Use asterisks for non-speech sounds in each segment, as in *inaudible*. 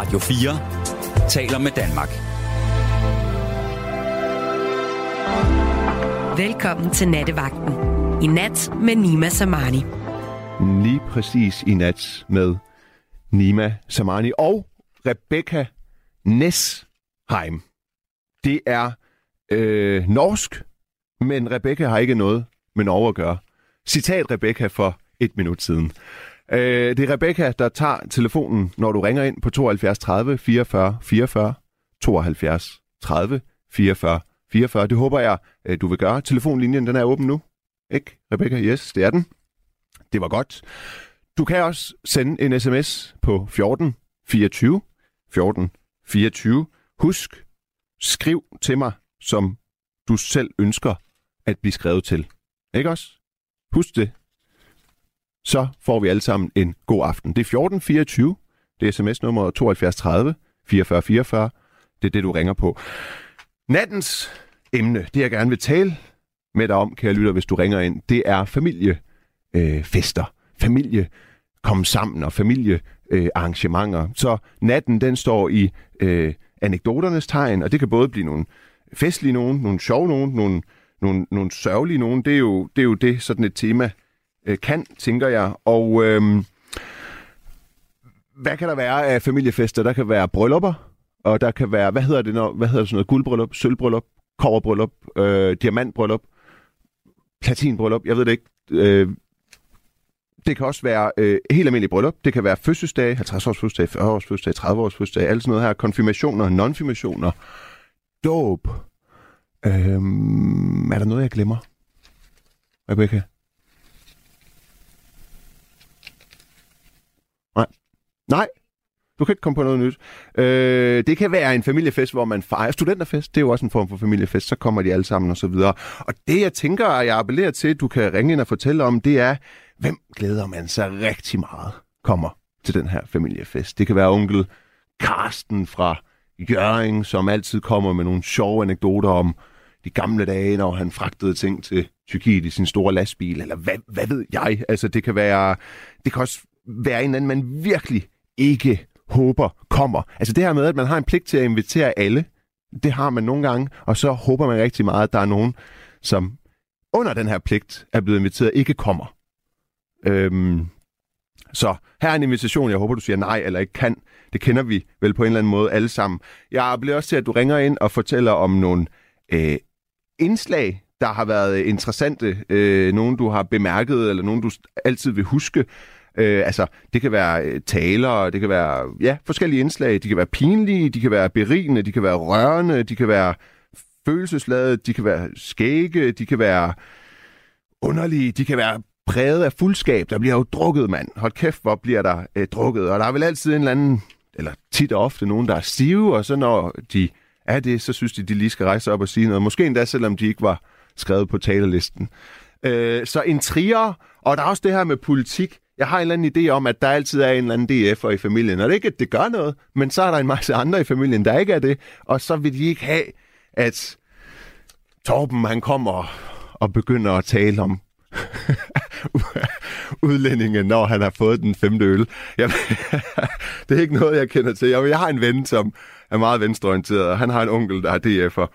Radio 4 taler med Danmark. Velkommen til Nattevagten. I nat med Nima Samani. Lige præcis i nat med Nima Samani og Rebecca Nesheim. Det er øh, norsk, men Rebecca har ikke noget med Norge at gøre. Citat Rebecca for et minut siden. Øh, det er Rebecca, der tager telefonen, når du ringer ind på 72 30 44 44 72 30 44 44. Det håber jeg, øh, du vil gøre. Telefonlinjen den er åben nu. Ikke, Rebecca? Yes, det er den. Det var godt. Du kan også sende en sms på 14 24 14 24. Husk, skriv til mig, som du selv ønsker at blive skrevet til. Ikke også? Husk det. Så får vi alle sammen en god aften. Det er 1424. Det er sms-nummer 7230 4444. Det er det, du ringer på. Nattens emne, det jeg gerne vil tale med dig om, kære lytter, hvis du ringer ind, det er familiefester. Øh, familie komme sammen og familiearrangementer. Øh, så natten, den står i øh, anekdoternes tegn, og det kan både blive nogle festlige nogen, nogle sjove nogen, nogle, nogle, nogle sørgelige nogen. Det er, jo, det er jo det, sådan et tema øh, kan, tænker jeg. Og øh, hvad kan der være af familiefester? Der kan være bryllupper, og der kan være, hvad hedder det, når, hvad hedder det sådan noget, guldbryllup, sølvbryllup, koverbryllup, øh, diamantbryllup, platinbryllup, jeg ved det ikke. Øh, det kan også være øh, helt almindelig bryllup. Det kan være fødselsdag, 50 års fødselsdag, 40 års fødselsdag, 30 års fødselsdag, alt sådan noget her. Konfirmationer, nonfirmationer, dåb. Øhm, er der noget, jeg glemmer? Rebecca? Nej, du kan ikke komme på noget nyt. Øh, det kan være en familiefest, hvor man fejrer studenterfest. Det er jo også en form for familiefest. Så kommer de alle sammen og så videre. Og det, jeg tænker, at jeg appellerer til, at du kan ringe ind og fortælle om, det er, hvem glæder man sig rigtig meget kommer til den her familiefest. Det kan være onkel Karsten fra Jøring, som altid kommer med nogle sjove anekdoter om de gamle dage, når han fragtede ting til Tyrkiet i sin store lastbil, eller hvad, hvad ved jeg? Altså, det kan være, det kan også være en anden, man virkelig ikke håber kommer. Altså det her med, at man har en pligt til at invitere alle, det har man nogle gange, og så håber man rigtig meget, at der er nogen, som under den her pligt er blevet inviteret, ikke kommer. Øhm, så her er en invitation, jeg håber, du siger nej eller ikke kan. Det kender vi vel på en eller anden måde alle sammen. Jeg bliver også til, at du ringer ind og fortæller om nogle øh, indslag, der har været interessante. Øh, nogen, du har bemærket, eller nogen, du altid vil huske. Øh, altså, det kan være øh, taler, det kan være ja, forskellige indslag. De kan være pinlige, de kan være berigende, de kan være rørende, de kan være følelsesladede, de kan være skægge, de kan være underlige, de kan være præget af fuldskab. Der bliver jo drukket, mand. Hold kæft, hvor bliver der øh, drukket. Og der er vel altid en eller anden, eller tit og ofte nogen, der er stive, og så når de er det, så synes de, de lige skal rejse op og sige noget. Måske endda, selvom de ikke var skrevet på talerlisten. Øh, så en trier, og der er også det her med politik. Jeg har en eller anden idé om, at der altid er en eller anden DF'er i familien. Og det er ikke, at det gør noget, men så er der en masse andre i familien, der ikke er det. Og så vil de ikke have, at Torben han kommer og begynder at tale om *laughs* udlændinge, når han har fået den femte øl. Jamen, *laughs* det er ikke noget, jeg kender til. Jeg har en ven, som er meget venstreorienteret, og han har en onkel, der er DF'er.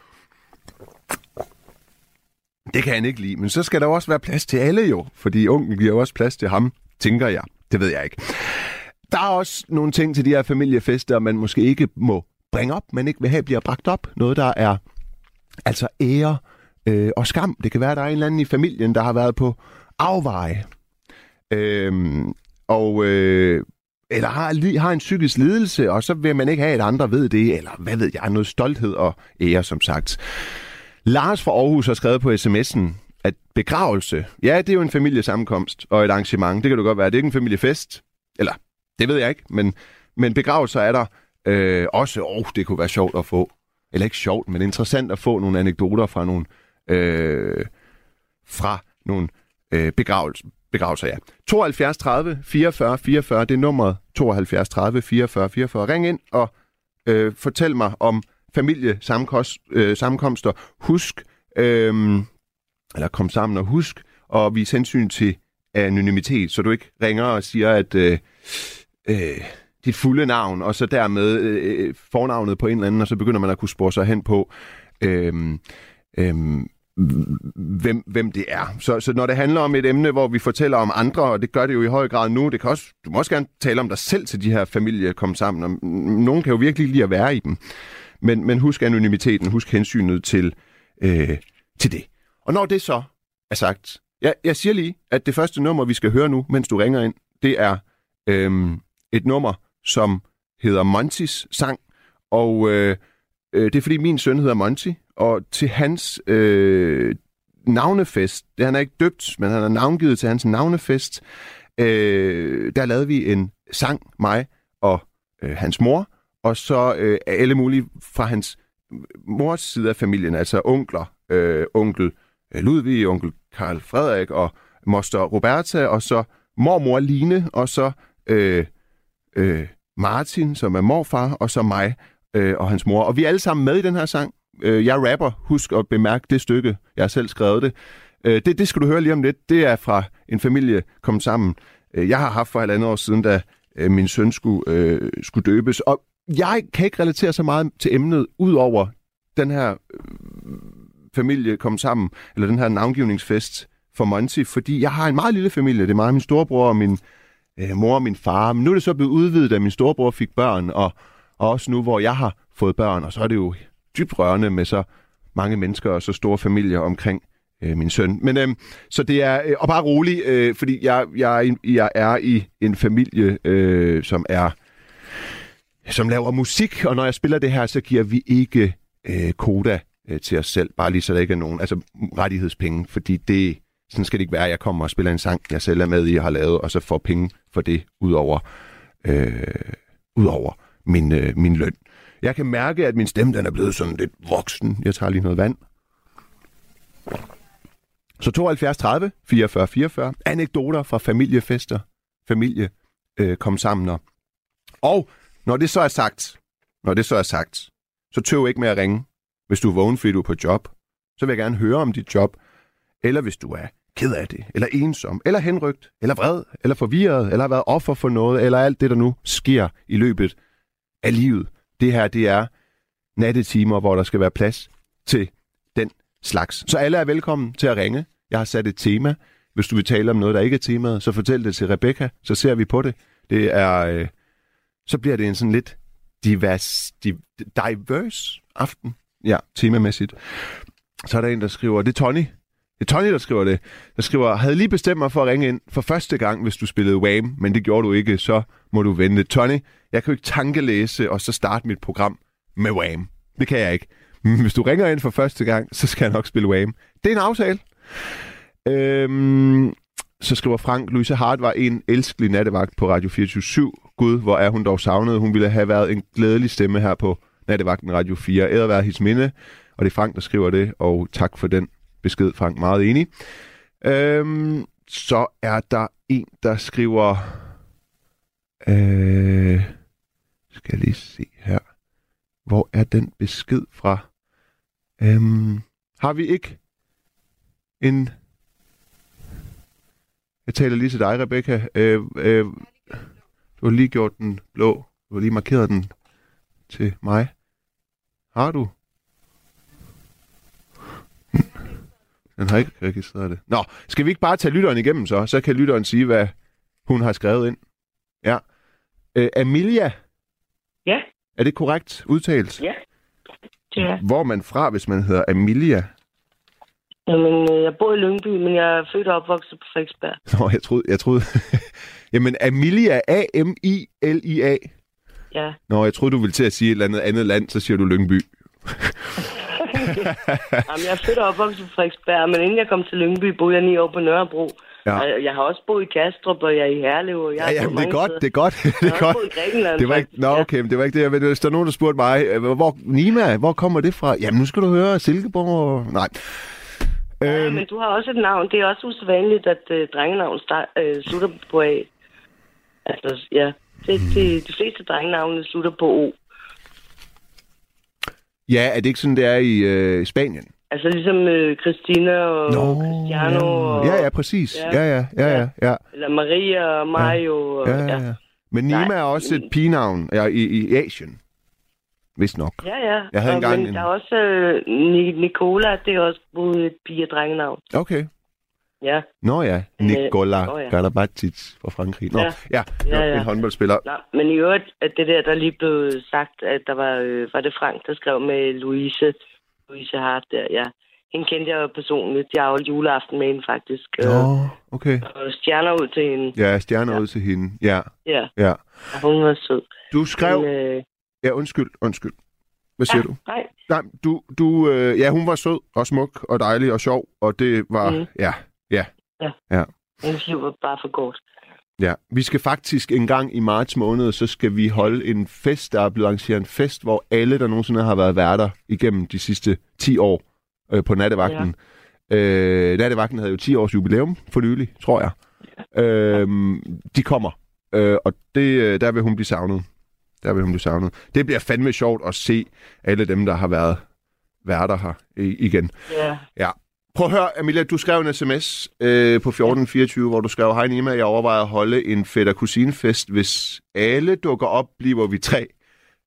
Det kan han ikke lide, men så skal der også være plads til alle jo, fordi onkel giver jo også plads til ham, tænker jeg. Det ved jeg ikke. Der er også nogle ting til de her familiefester, man måske ikke må bringe op, men ikke vil have bliver bragt op. Noget, der er altså ære øh, og skam. Det kan være, at der er en eller anden i familien, der har været på afveje. Øhm, og øh, eller har, har en psykisk lidelse, og så vil man ikke have, at andre ved det, eller hvad ved jeg, noget stolthed og ære, som sagt. Lars fra Aarhus har skrevet på sms'en, at begravelse, ja, det er jo en familiesammenkomst og et arrangement. Det kan du godt være. Det er ikke en familiefest. Eller, det ved jeg ikke, men, men begravelser er der øh, også, åh, oh, det kunne være sjovt at få. Eller ikke sjovt, men interessant at få nogle anekdoter fra nogle, øh, fra nogle øh, begravelser, begravelser, ja. 72 30 44 44, det er nummeret 72 30 44 44. Ring ind og øh, fortæl mig om familiesammenkomster. Øh, husk, øh, eller kom sammen og husk, og vise hensyn til anonymitet, så du ikke ringer og siger, at øh, øh, dit fulde navn, og så dermed øh, fornavnet på en eller anden, og så begynder man at kunne spore sig hen på, øh, øh, hvem, hvem det er. Så, så når det handler om et emne, hvor vi fortæller om andre, og det gør det jo i høj grad nu, det kan også, du må også gerne tale om dig selv til de her familier kom sammen, og nogen kan jo virkelig lide at være i dem. Men, men husk anonymiteten, husk hensynet til, øh, til det. Og når det så er sagt, jeg, jeg siger lige, at det første nummer, vi skal høre nu, mens du ringer ind, det er øhm, et nummer, som hedder Montys sang, og øh, øh, det er fordi min søn hedder Monty, og til hans øh, navnefest, det han er ikke døbt, men han er navngivet til hans navnefest, øh, der lavede vi en sang, mig og øh, hans mor, og så øh, alle mulige fra hans øh, mors side af familien, altså onkler, øh, onkel øh, Øh, Ludvig, onkel Karl Frederik og moster Roberta, og så mormor Line, og så øh, øh, Martin, som er morfar, og så mig øh, og hans mor. Og vi er alle sammen med i den her sang. Øh, jeg rapper, husk at bemærke det stykke, jeg har selv skrevet det. Øh, det. Det skal du høre lige om lidt. Det er fra en familie kom sammen. Øh, jeg har haft for et andet år siden, da øh, min søn skulle, øh, skulle døbes. Og jeg kan ikke relatere så meget til emnet, ud over den her øh, familie kom sammen, eller den her navngivningsfest for Monty, fordi jeg har en meget lille familie. Det er mig min storebror og min øh, mor og min far. Men nu er det så blevet udvidet, da min storebror fik børn, og, og også nu, hvor jeg har fået børn, og så er det jo dybt rørende med så mange mennesker og så store familier omkring øh, min søn. Men øh, så det er, øh, og bare rolig, øh, fordi jeg, jeg, jeg er i en familie, øh, som er som laver musik, og når jeg spiller det her, så giver vi ikke øh, koda øh, til os selv, bare lige så der ikke er nogen, altså rettighedspenge, fordi det, sådan skal det ikke være, at jeg kommer og spiller en sang, jeg selv er med i og har lavet, og så får penge for det, udover, øh, udover min, øh, min løn. Jeg kan mærke, at min stemme den er blevet sådan lidt voksen. Jeg tager lige noget vand. Så 72 30 44 44. Anekdoter fra familiefester. Familie øh, kom sammen. Og, og når det så er sagt, når det så er sagt, så tøv ikke med at ringe, hvis du er vågen, fordi du er på job. Så vil jeg gerne høre om dit job. Eller hvis du er ked af det, eller ensom, eller henrygt, eller vred, eller forvirret, eller har været offer for noget, eller alt det, der nu sker i løbet af livet. Det her, det er nattetimer, hvor der skal være plads til den slags. Så alle er velkommen til at ringe. Jeg har sat et tema. Hvis du vil tale om noget, der ikke er temaet, så fortæl det til Rebecca, så ser vi på det. Det er, øh, så bliver det en sådan lidt divers, div, diverse aften. Ja, temamæssigt. Så er der en, der skriver, det er Tony. Det er Tony, der skriver det. Der skriver, havde lige bestemt mig for at ringe ind for første gang, hvis du spillede Wham, men det gjorde du ikke, så må du vente. Tony, jeg kan jo ikke tankelæse og så starte mit program med Wham. Det kan jeg ikke. Men hvis du ringer ind for første gang, så skal jeg nok spille Wham. Det er en aftale. Øhm, så skriver Frank, Louise Hart var en elskelig nattevagt på Radio 24 Gud, hvor er hun dog savnet. Hun ville have været en glædelig stemme her på nattevagten Radio 4. Æder være hendes minde, og det er Frank, der skriver det, og tak for den besked, Frank. Meget enig. Øhm, så er der en, der skriver... Øh, skal jeg lige se her. Hvor er den besked fra? Øhm, har vi ikke en... Jeg taler lige til dig, Rebecca. Øh, øh, du har lige gjort den blå. Du har lige markeret den til mig. Har du? Den har ikke registreret det. Nå, skal vi ikke bare tage lytteren igennem så? Så kan lytteren sige, hvad hun har skrevet ind. Ja. Øh, Amelia. Ja. Er det korrekt udtalt? Ja. Det er. Hvor er man fra, hvis man hedder Amelia? Jamen, øh, jeg bor i Lyngby, men jeg er født og opvokset på Frederiksberg. Nå, jeg troede... Jeg troede *laughs* Jamen, Amelia, A-M-I-L-I-A. Ja. Nå, jeg troede, du ville til at sige et eller andet andet land, så siger du Lyngby. *laughs* Jamen, jeg er født og opvokset på Frederiksberg, men inden jeg kom til Lyngby, boede jeg ni år på Nørrebro. Ja. Og Jeg har også boet i Kastrup, og jeg er i Herlev, og jeg Ja, har ja, boet det er godt, steder. det er godt, *laughs* det er godt. i Grækenland. Det var ikke, nå, okay, men det var ikke det. Jeg ved, hvis der er nogen, der spurgte mig, øh, hvor, Nima, hvor kommer det fra? Jamen, nu skal du høre Silkeborg. og- Nej. Ja, Øhm, men du har også et navn. Det er også usædvanligt, at uh, drengenavn start, uh, slutter på A. Altså, ja. Det, det, de fleste drengenavne slutter på O. ja, er det ikke sådan, det er i øh, Spanien? Altså ligesom uh, Christina og Cristiano. Og, ja, ja, præcis. Ja, Ja. ja, ja, ja, ja. Eller Maria og Mario. Og, ja, ja, ja. Men Nima Nej. er også et pigenavn ja, i, i Asien. Vist nok. Ja, ja. Jeg havde Og, engang men en- der er også øh, Ni- Nicola, det er også både et pige- og drengenavn. Okay. Ja. Nå ja, Nikola nå ja. Karabatic fra Frankrig. Nå, ja, Ja. ja, Ja, en håndboldspiller. Nå, men i øvrigt, at det der, der lige blev sagt, at der var, øh, var det Frank, der skrev med Louise, Louise Hart der, ja. Hende kendte jeg jo personligt. Jeg har holdt juleaften med hende faktisk. øh, Nå, okay. Og stjerner ud til hende. Ja, stjerner Ja. ud til hende. Ja, Ja, ja. og hun var sød. Du skrev... Men, øh, Ja, undskyld, undskyld. Hvad siger ja, du? Nej, Nej, du, du øh, ja, hun var sød og smuk og dejlig og sjov, og det var, Mhm. ja, ja, hendes liv var bare for kort. ja. Vi skal faktisk en gang i marts måned, så skal vi holde en fest, der er blevet arrangeret en fest, hvor alle, der nogensinde har været værter igennem de sidste 10 år øh, på nattevagten. Ja. Øh, nattevagten havde jo 10 års jubilæum for nylig, tror jeg. Øh, de kommer, øh, og det, øh, der vil hun blive savnet. Der vil hun blive savnet. Det bliver fandme sjovt at se alle dem, der har været værter her igen. Ja, Prøv at høre, Amelia, du skrev en sms øh, på 1424, hvor du skrev, Hej Nima, jeg overvejer at holde en fætter kusinefest. Hvis alle dukker op, bliver vi tre.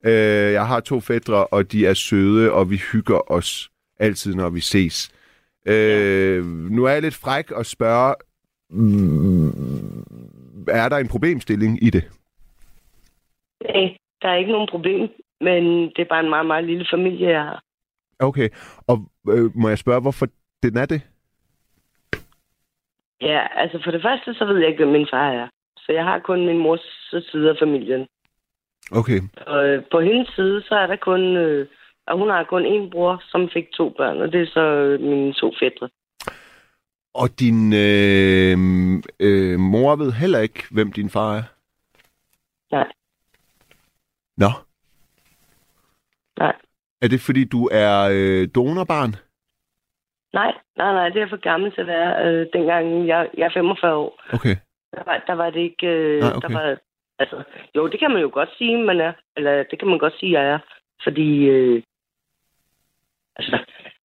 Øh, jeg har to fædre, og de er søde, og vi hygger os altid, når vi ses. Øh, nu er jeg lidt fræk og spørge, mm, er der en problemstilling i det? nej, der er ikke nogen problem, men det er bare en meget, meget lille familie, jeg har. Okay, og øh, må jeg spørge, hvorfor den er det? Ja, altså for det første, så ved jeg ikke, hvem min far er. Så jeg har kun min mors side af familien. Okay, Og øh, på hendes side, så er der kun... Øh, og hun har kun én bror, som fik to børn, og det er så øh, mine to fædre. og din øh, øh, mor ved heller ikke, hvem din far er? Nej, Nå. nej. Er det, fordi du er øh, donorbarn? Nej, nej, nej, det er for gammel til at være. Øh, dengang jeg, jeg er 45 år, Okay. der var, der var det ikke... Øh, Nej, okay. der var, altså, jo, det kan man jo godt sige, man er. Eller det kan man godt sige, jeg er. Fordi... Øh, altså,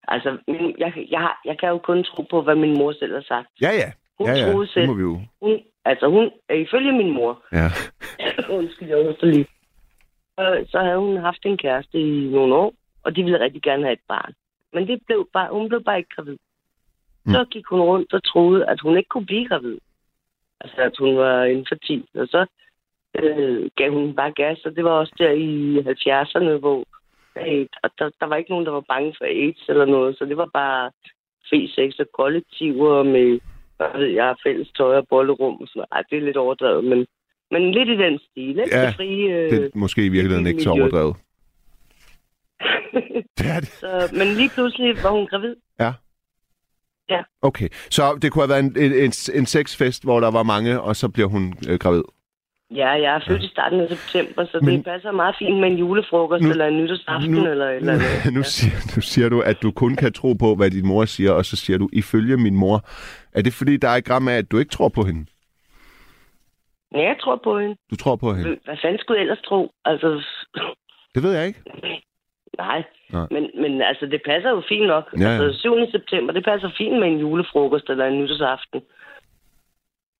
altså jeg, jeg, jeg kan jo kun tro på, hvad min mor selv har sagt. Ja, ja. Hun Ja, ja. troede selv... må vi jo. Hun, altså, hun er ifølge min mor, Ja. *laughs* Undskyld, jeg hoster lige. Og så havde hun haft en kæreste i nogle år, og de ville rigtig gerne have et barn. Men det blev bare, hun blev bare ikke gravid. Mm. Så gik hun rundt og troede, at hun ikke kunne blive gravid. Altså, at hun var infertil. Og så øh, gav hun bare gas, og det var også der i 70'erne, hvor og der, der var ikke nogen, der var bange for AIDS eller noget, så det var bare fri sex og kollektiver med, hvad ved jeg, fælles tøj og bollerum og sådan noget. Ej, det er lidt overdrevet, men, men lidt i den stil, ikke? Ja, det frie, øh, Det er måske i virkeligheden ikke så overdrevet. *laughs* Det er det. så, men lige pludselig var hun gravid. Okay, så det kunne have været en, en, en, en sexfest, hvor der var mange, og så bliver hun øh, gravid. Ja, jeg er født i starten af september, så Men- det passer meget fint med en julefrokost Nu- eller en nytårsaften nu- eller et eller andet. *laughs* Nu, siger, nu siger du, at du kun kan tro på, hvad din mor siger, og så siger du, ifølge min mor. Er det fordi, der er et gram af, at du ikke tror på hende? Ja, jeg tror på hende. Du tror på hende? Hvad fanden skulle jeg ellers tro? Altså, Det ved jeg ikke. *laughs* nej. Nej. Men, men altså, det passer jo fint nok. Ja, ja. Altså, 7. september, det passer fint med en julefrokost eller en nytårsaften.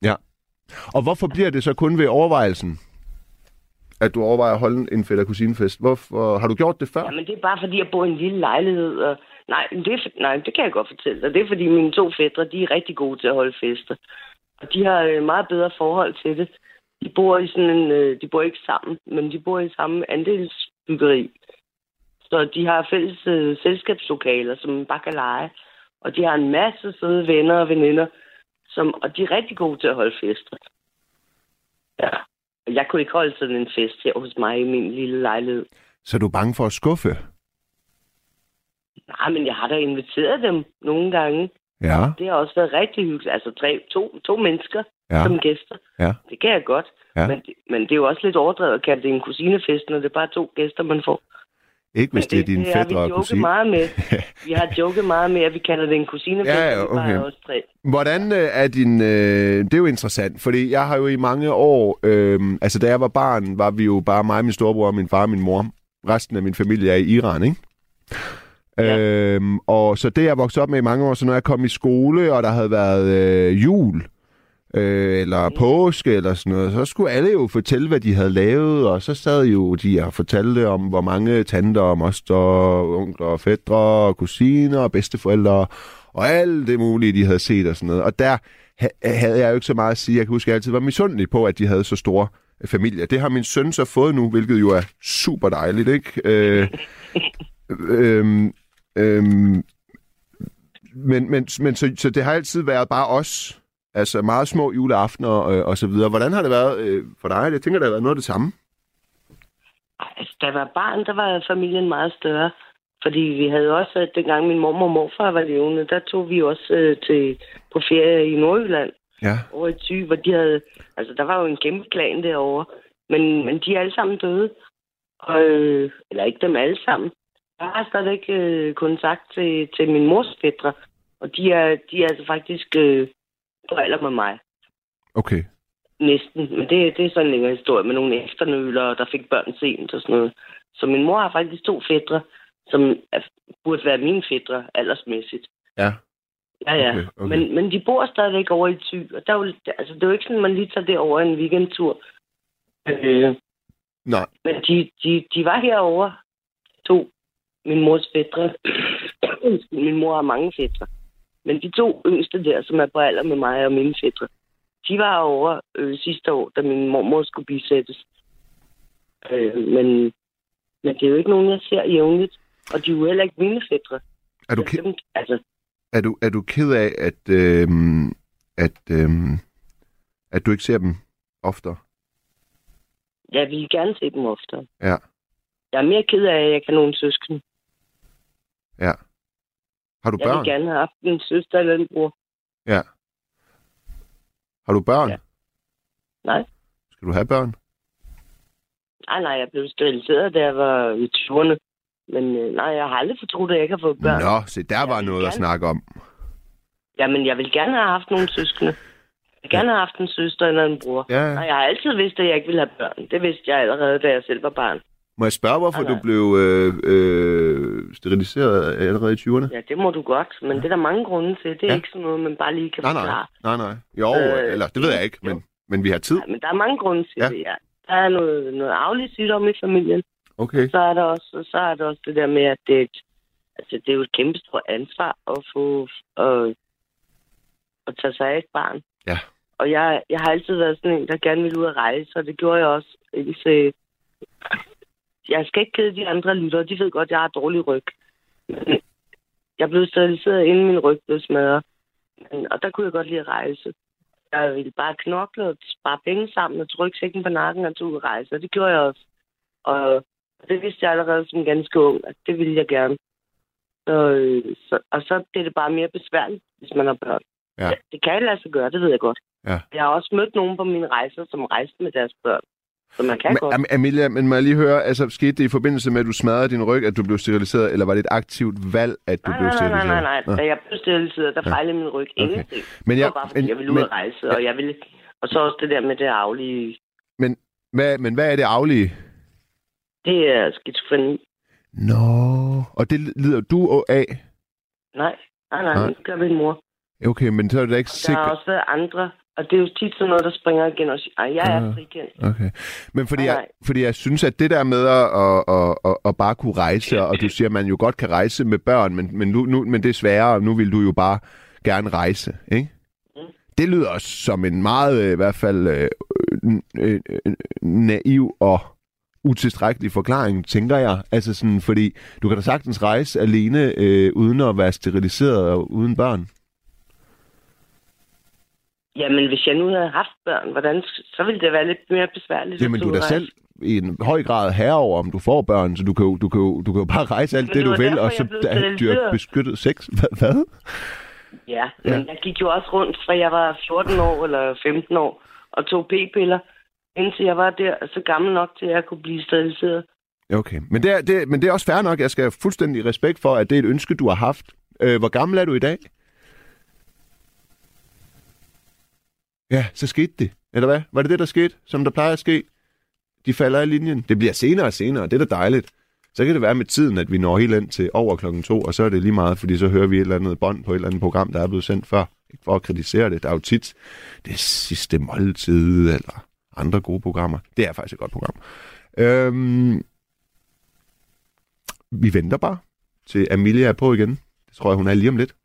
Ja. Og hvorfor bliver det så kun ved overvejelsen, at du overvejer at holde en fætter kusinefest? Hvorfor har du gjort det før? Jamen, det er bare fordi, jeg bor i en lille lejlighed. Og... Nej, det er, nej, det kan jeg godt fortælle dig. Det er fordi, mine to fædre, de er rigtig gode til at holde fester. Og de har øh, meget bedre forhold til det. De bor i sådan en... Øh, de bor ikke sammen, men de bor i samme andelsbyggeri. Så de har fælles øh, selskabslokaler, som man bare kan lege. Og de har en masse søde venner og veninder, som, og de er rigtig gode til at holde fester. Ja. Jeg kunne ikke holde sådan en fest her hos mig i min lille lejlighed. Så er du bange for at skuffe? Nej, men jeg har da inviteret dem nogle gange. Ja, Det har også været rigtig hyggeligt. Altså tre, to, to mennesker ja, som gæster. ja. Det kan jeg godt. Ja. Men, det, men det er jo også lidt overdrevet at kalde det en kusinefest, når det er bare to gæster, man får. Ikke hvis det er dine det har fædre og kusine. meget med. *laughs* Vi har joket meget med, at vi kalder det en kusinefest. Ja, ja, okay. os tre. Hvordan øh, er din... Øh, det er jo interessant, fordi jeg har jo i mange år... Øh, altså, da jeg var barn, var vi jo bare mig, min storebror, min far og min mor. Resten af min familie er i Iran, ikke? Ja. Øhm, og så det, jeg voksede op med i mange år, så når jeg kom i skole, og der havde været øh, jul, øh, eller påske eller sådan noget, så skulle alle jo fortælle, hvad de havde lavet, og så sad jo de og fortalte om, hvor mange tanter og moster, onkler og fædre og kusiner og bedsteforældre og alt det mulige, de havde set og sådan noget. Og der havde jeg jo ikke så meget at sige. Jeg kan huske, at jeg altid var misundelig på, at de havde så store øh, familier. Det har min søn så fået nu, hvilket jo er super dejligt, ikke? Øh, øhm, øhm, men, men, men så, så det har altid været bare os, altså meget små juleaftener øh, og så videre. Hvordan har det været øh, for dig? Jeg tænker, det har været noget af det samme. Altså, da jeg var barn, der var familien meget større. Fordi vi havde også, at dengang min mormor og morfar var levende, der tog vi også øh, til, på ferie i Nordjylland Ja. over i Thy, hvor de havde... Altså, der var jo en kæmpe klan derovre. Men, men de er alle sammen døde. Og, øh, eller ikke dem alle sammen. Jeg har stadigvæk øh, kontakt til, til min mors fædre. Og de er, de er altså faktisk øh, forældre med mig. Okay. Næsten. Men det, det er sådan en længere historie med nogle efternøler, der fik børn sent og sådan noget. Så min mor har faktisk to fædre, som er, burde være mine fædre aldersmæssigt. Ja. Ja, ja. Okay, Okay. Men, men de bor stadigvæk over i Thy, og der er jo, altså, det er jo ikke sådan, man lige tager det over en weekendtur. Øh, Nej. men de, de, de var herovre, to, min mors fædre. *coughs* Min mor har mange fædre. Men de to yngste der, som er på alder med mig og mine fædre, de var over øh, sidste år, da min mormor skulle bisættes. Øh, men, men det er jo ikke nogen, jeg ser jævnligt. Og de er jo heller ikke mine fædre. Er du, Jeg ke- dem- altså, er du, er du ked af, at, øh, at, øh, at du ikke ser dem oftere? jeg vil gerne se dem oftere. Ja. Jeg er mere ked af, at jeg har nogen søskende. Ja. Har du Jeg børn? vil gerne have haft en søster eller en bror. Ja. Har du børn? Ja. Nej. Skal du have børn? Nej, nej, jeg blev steriliseret, da jeg var i 20'erne. Men øh, nej, jeg har aldrig fortrudt, at jeg ikke har fået børn. Nå, se, der var vil noget at gerne. snakke om. Jamen, jeg vil gerne have haft nogle søskende. Jeg vil gerne have haft en søster eller en bror. Ja. Nej, jeg har altid vidst, at jeg ikke ville have børn. Det vidste jeg allerede, da jeg selv var barn. Må jeg spørge, hvorfor Nej, du nej. blev øh, øh, steriliseret allerede i 20'erne? Ja, det må du godt, men det er der mange grunde til. Det er Ja. ikke sådan noget, man bare lige kan Nej, nej. forklare. Nej, nej. Jo, Øh, eller det ved jeg ikke, jo. men, men vi har tid. Nej, men der er mange grunde til Ja. ja. det, ja. Der er noget, noget arvelig sygdom i familien. Okay. Så er der også, så er der også det der med, at det, er et- altså, det er jo et kæmpe stort ansvar at få at, at tage sig af et barn. Ja. Og jeg, jeg har altid været sådan en, der gerne ville ud at rejse, og det gjorde jeg også. Indtil... Jeg skal ikke kede de andre lyttere. De ved godt, at jeg har dårlig ryg. Jeg blev steriliseret, inden min ryg blev smadret. Og der kunne jeg godt lide at rejse. Jeg ville bare knokle og spare penge sammen og trykke sækken på nakken og at rejse. Og det gjorde jeg også. Og det vidste jeg allerede som ganske ung, at det ville jeg gerne. Så, øh, så, og så bliver det bare mere besværligt, hvis man har børn. Ja. Det kan lade sig gøre, det ved jeg godt. Ja. Jeg har også mødt nogen på mine rejser, som rejste med deres børn. Så man kan Men, godt. Am- Amelia, men må jeg lige høre, altså skete det i forbindelse med, at du smadrede din ryg, at du blev steriliseret, eller var det et aktivt valg, at du Nej, blev nej, nej, nej, steriliseret? nej, nej. Da jeg blev steriliseret, der fejlede min ryg Okay. ingenting. Men Det jeg, var bare, fordi men, jeg ville ud men, at rejse, og jeg ville... Og så også det der med det aflige. hvad, men hvad er det aflige? Det er skizofreni. Nå, og det lider du af? Nej, nej, nej, Nej. det gør min mor. Okay, men så er det da ikke Der har sikkert. også været andre, og det er jo tit sådan noget, der springer igen og siger, "Ej, jeg er Ah. frikendt. Okay. Men fordi, Nej, jeg, nej. fordi jeg synes, at det der med at, at, at, at, at bare kunne rejse, og du siger, at man jo godt kan rejse med børn, men, men, nu, nu, men det er sværere, og nu vil du jo bare gerne rejse, ikke? Mm. Det lyder også som en meget, øh, i hvert fald, øh, øh, øh, naiv og utilstrækkelig forklaring, tænker jeg. Altså sådan, fordi du kan da sagtens rejse alene, øh, uden at være steriliseret og uden børn. Jamen, hvis jeg nu havde haft børn, hvordan, så ville det være lidt mere besværligt. Jamen, du er da selv i en høj grad herre over, om du får børn, så du kan jo, du kan jo, du kan jo bare rejse alt Men det, det du vil, og så dyrke steriliseret. beskyttet sex. *laughs* Hvad? Ja, Ja. men jeg gik jo også rundt, fra jeg var 14 år eller 15 år, og tog p-piller, indtil jeg var der så gammel nok til, at jeg kunne blive steriliseret. Okay, men det, er, det, men det er også fair nok. Jeg skal have fuldstændig respekt for, at det er et ønske, du har haft. Øh, hvor gammel er du i dag? Ja, så skete det. Eller hvad? Var det det, der skete, som der plejer at ske? De falder af linjen. Det bliver senere og senere. Det er da dejligt. Så kan det være med tiden, at vi når helt ind til over klokken to, og så er det lige meget, fordi så hører vi et eller andet bånd på et eller andet program, der er blevet sendt før. Ikke for at kritisere det. Der er jo tit det sidste måltid, eller andre gode programmer. Det er faktisk et godt program. Øhm, vi venter bare til Amelia er på igen. Det tror jeg, hun er lige om lidt.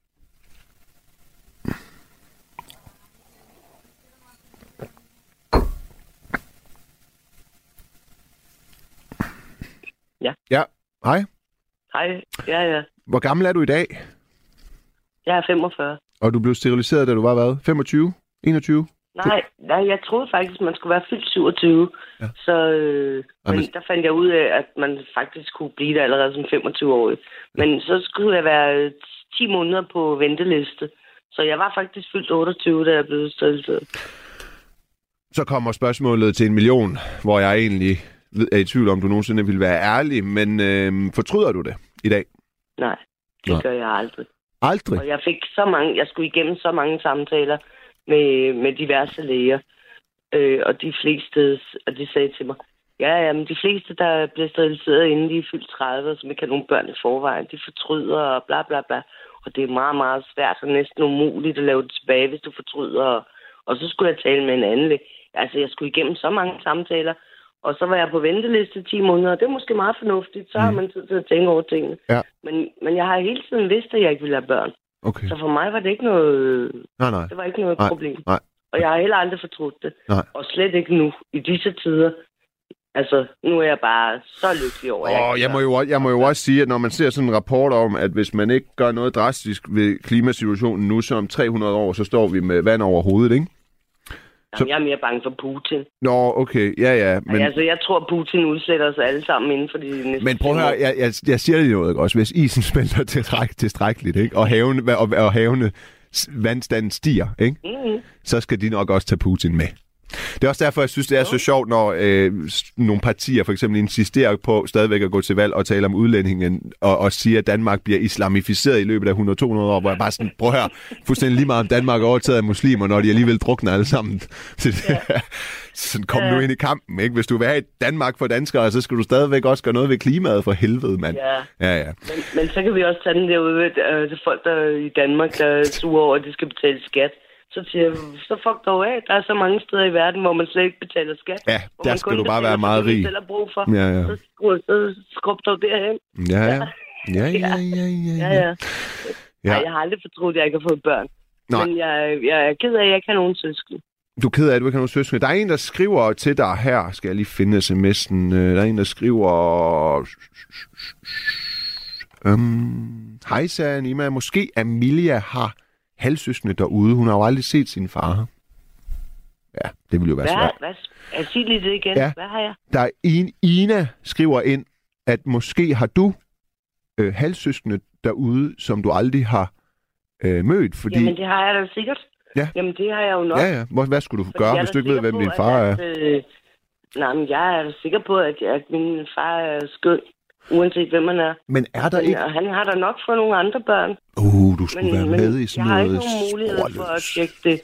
Ja. Ja, hej. Hej, ja, ja. Hvor gammel er du i dag? Jeg er 45. Og du blev steriliseret, da du var hvad? 25? 21? Nej, nej, jeg troede faktisk, man skulle være fyldt 27. Ja. Ja. Så øh, men men- der fandt jeg ud af, at man faktisk kunne blive der allerede som 25-årig. Men så skulle jeg være øh, 10 måneder på venteliste. Så jeg var faktisk fyldt 28, da jeg blev steriliseret. Så kommer spørgsmålet til en million, hvor jeg egentlig er i tvivl om, du nogensinde vil være ærlig, men øh, fortryder du det i dag? Nej, det Nej. gør jeg aldrig. Aldrig. Og jeg fik så mange, jeg skulle igennem så mange samtaler med, med diverse læger. Øh, og de fleste, og de sagde til mig, ja, ja, men de fleste, der bliver steriliseret inden de er fyldt 30, som ikke har nogen børn i forvejen, de fortryder og bla bla bla. Og det er meget, meget svært og næsten umuligt at lave det tilbage, hvis du fortryder. Og, og så skulle jeg tale med en anden læge. Altså, jeg skulle igennem så mange samtaler, og så var jeg på venteliste i 10 måneder, og det er måske meget fornuftigt. Så har Mm. man tid til at tænke over tingene. Ja. Men, men jeg har hele tiden vidst, at jeg ikke ville have børn. Okay. Så for mig var det ikke noget, Nej, nej. det var ikke noget Nej, problem. nej. Og jeg har heller aldrig fortrudt det. Nej. Og slet ikke nu, i disse tider. Altså, nu er jeg bare så lykkelig over, at kan jeg må, jo, også- jeg må jo også sige, at når man ser sådan en rapport om, at hvis man ikke gør noget drastisk ved klimasituationen nu, så om 300 år, så står vi med vand over hovedet, ikke? Jamen, jeg er mere bange for Putin. Nå, okay, ja, ja. Men... Altså, jeg tror, Putin udsletter os alle sammen inden for de næste men prøv at høre, jeg, jeg, jeg siger det noget, også? Hvis isen *laughs* smelter tilstræk, tilstrækkeligt, ikke? Og, havene, og, og havene vandstanden stiger, ikke? Mm-hmm. så skal de nok også tage Putin med. Det er også derfor, jeg synes, det er så sjovt, når øh, nogle partier for eksempel insisterer på stadigvæk at gå til valg og tale om udlændingen, og, og sige, at Danmark bliver islamificeret i løbet af 100-200 år, hvor jeg bare sådan, prøv her, fuldstændig lige meget om Danmark er overtaget af muslimer, når de alligevel drukner alle sammen. *laughs* Så det, sådan, kom Ja. nu ind i kampen, ikke? Hvis du vil have et Danmark for danskere, så skal du stadigvæk også gøre noget ved klimaet for helvede, mand. Ja, Ja, ja. men, men så kan vi også tage den derude øh, til folk, der er i Danmark, der er sure over, at de skal betale skat. Så siger jeg, så fuck dog af. Der er så mange steder i verden, hvor man slet ikke betaler skat. Ja, hvor der man skal du bare være meget rig. selv brug for. Ja, ja. Så, skru- så skrub dog derhen. Ja, ja. Ja, ja, ja, ja, Ja, ja. ja. Nej, jeg har aldrig fortrudt, at jeg ikke har fået børn. Nej. Men jeg, jeg er ked af, at jeg ikke har nogen søskende. Du er ked af, at du ikke har nogen søskende. Der er en, der skriver til dig her. Skal jeg lige finde sms'en? Øh, Der er en, der skriver... Øhm, Hej, sagde Nima. Måske Amelia har halvsøskende derude. Hun har jo aldrig set sin far. Ja, det ville jo være Hvad, svært. hvad, jeg sig lige det igen. Ja. Hvad har jeg? Der er en, Ina skriver ind, at måske har du øh, halvsøskende derude, som du aldrig har øh, mødt, fordi... Jamen, det har jeg da sikkert. Ja. Jamen, det har jeg jo nok. ja, ja. Hvor, hvad skulle du Fordi gøre, hvis du ikke ved, hvem din far er? at, øh, nej, men jeg er da sikker på, at, at min far er skøn, uanset hvem han er. Men er der Men, ikke... og han har da nok fået nogle andre børn. Uh, du skulle Men, være men med i jeg sådan har noget ikke nogen mulighed for at tjekke det.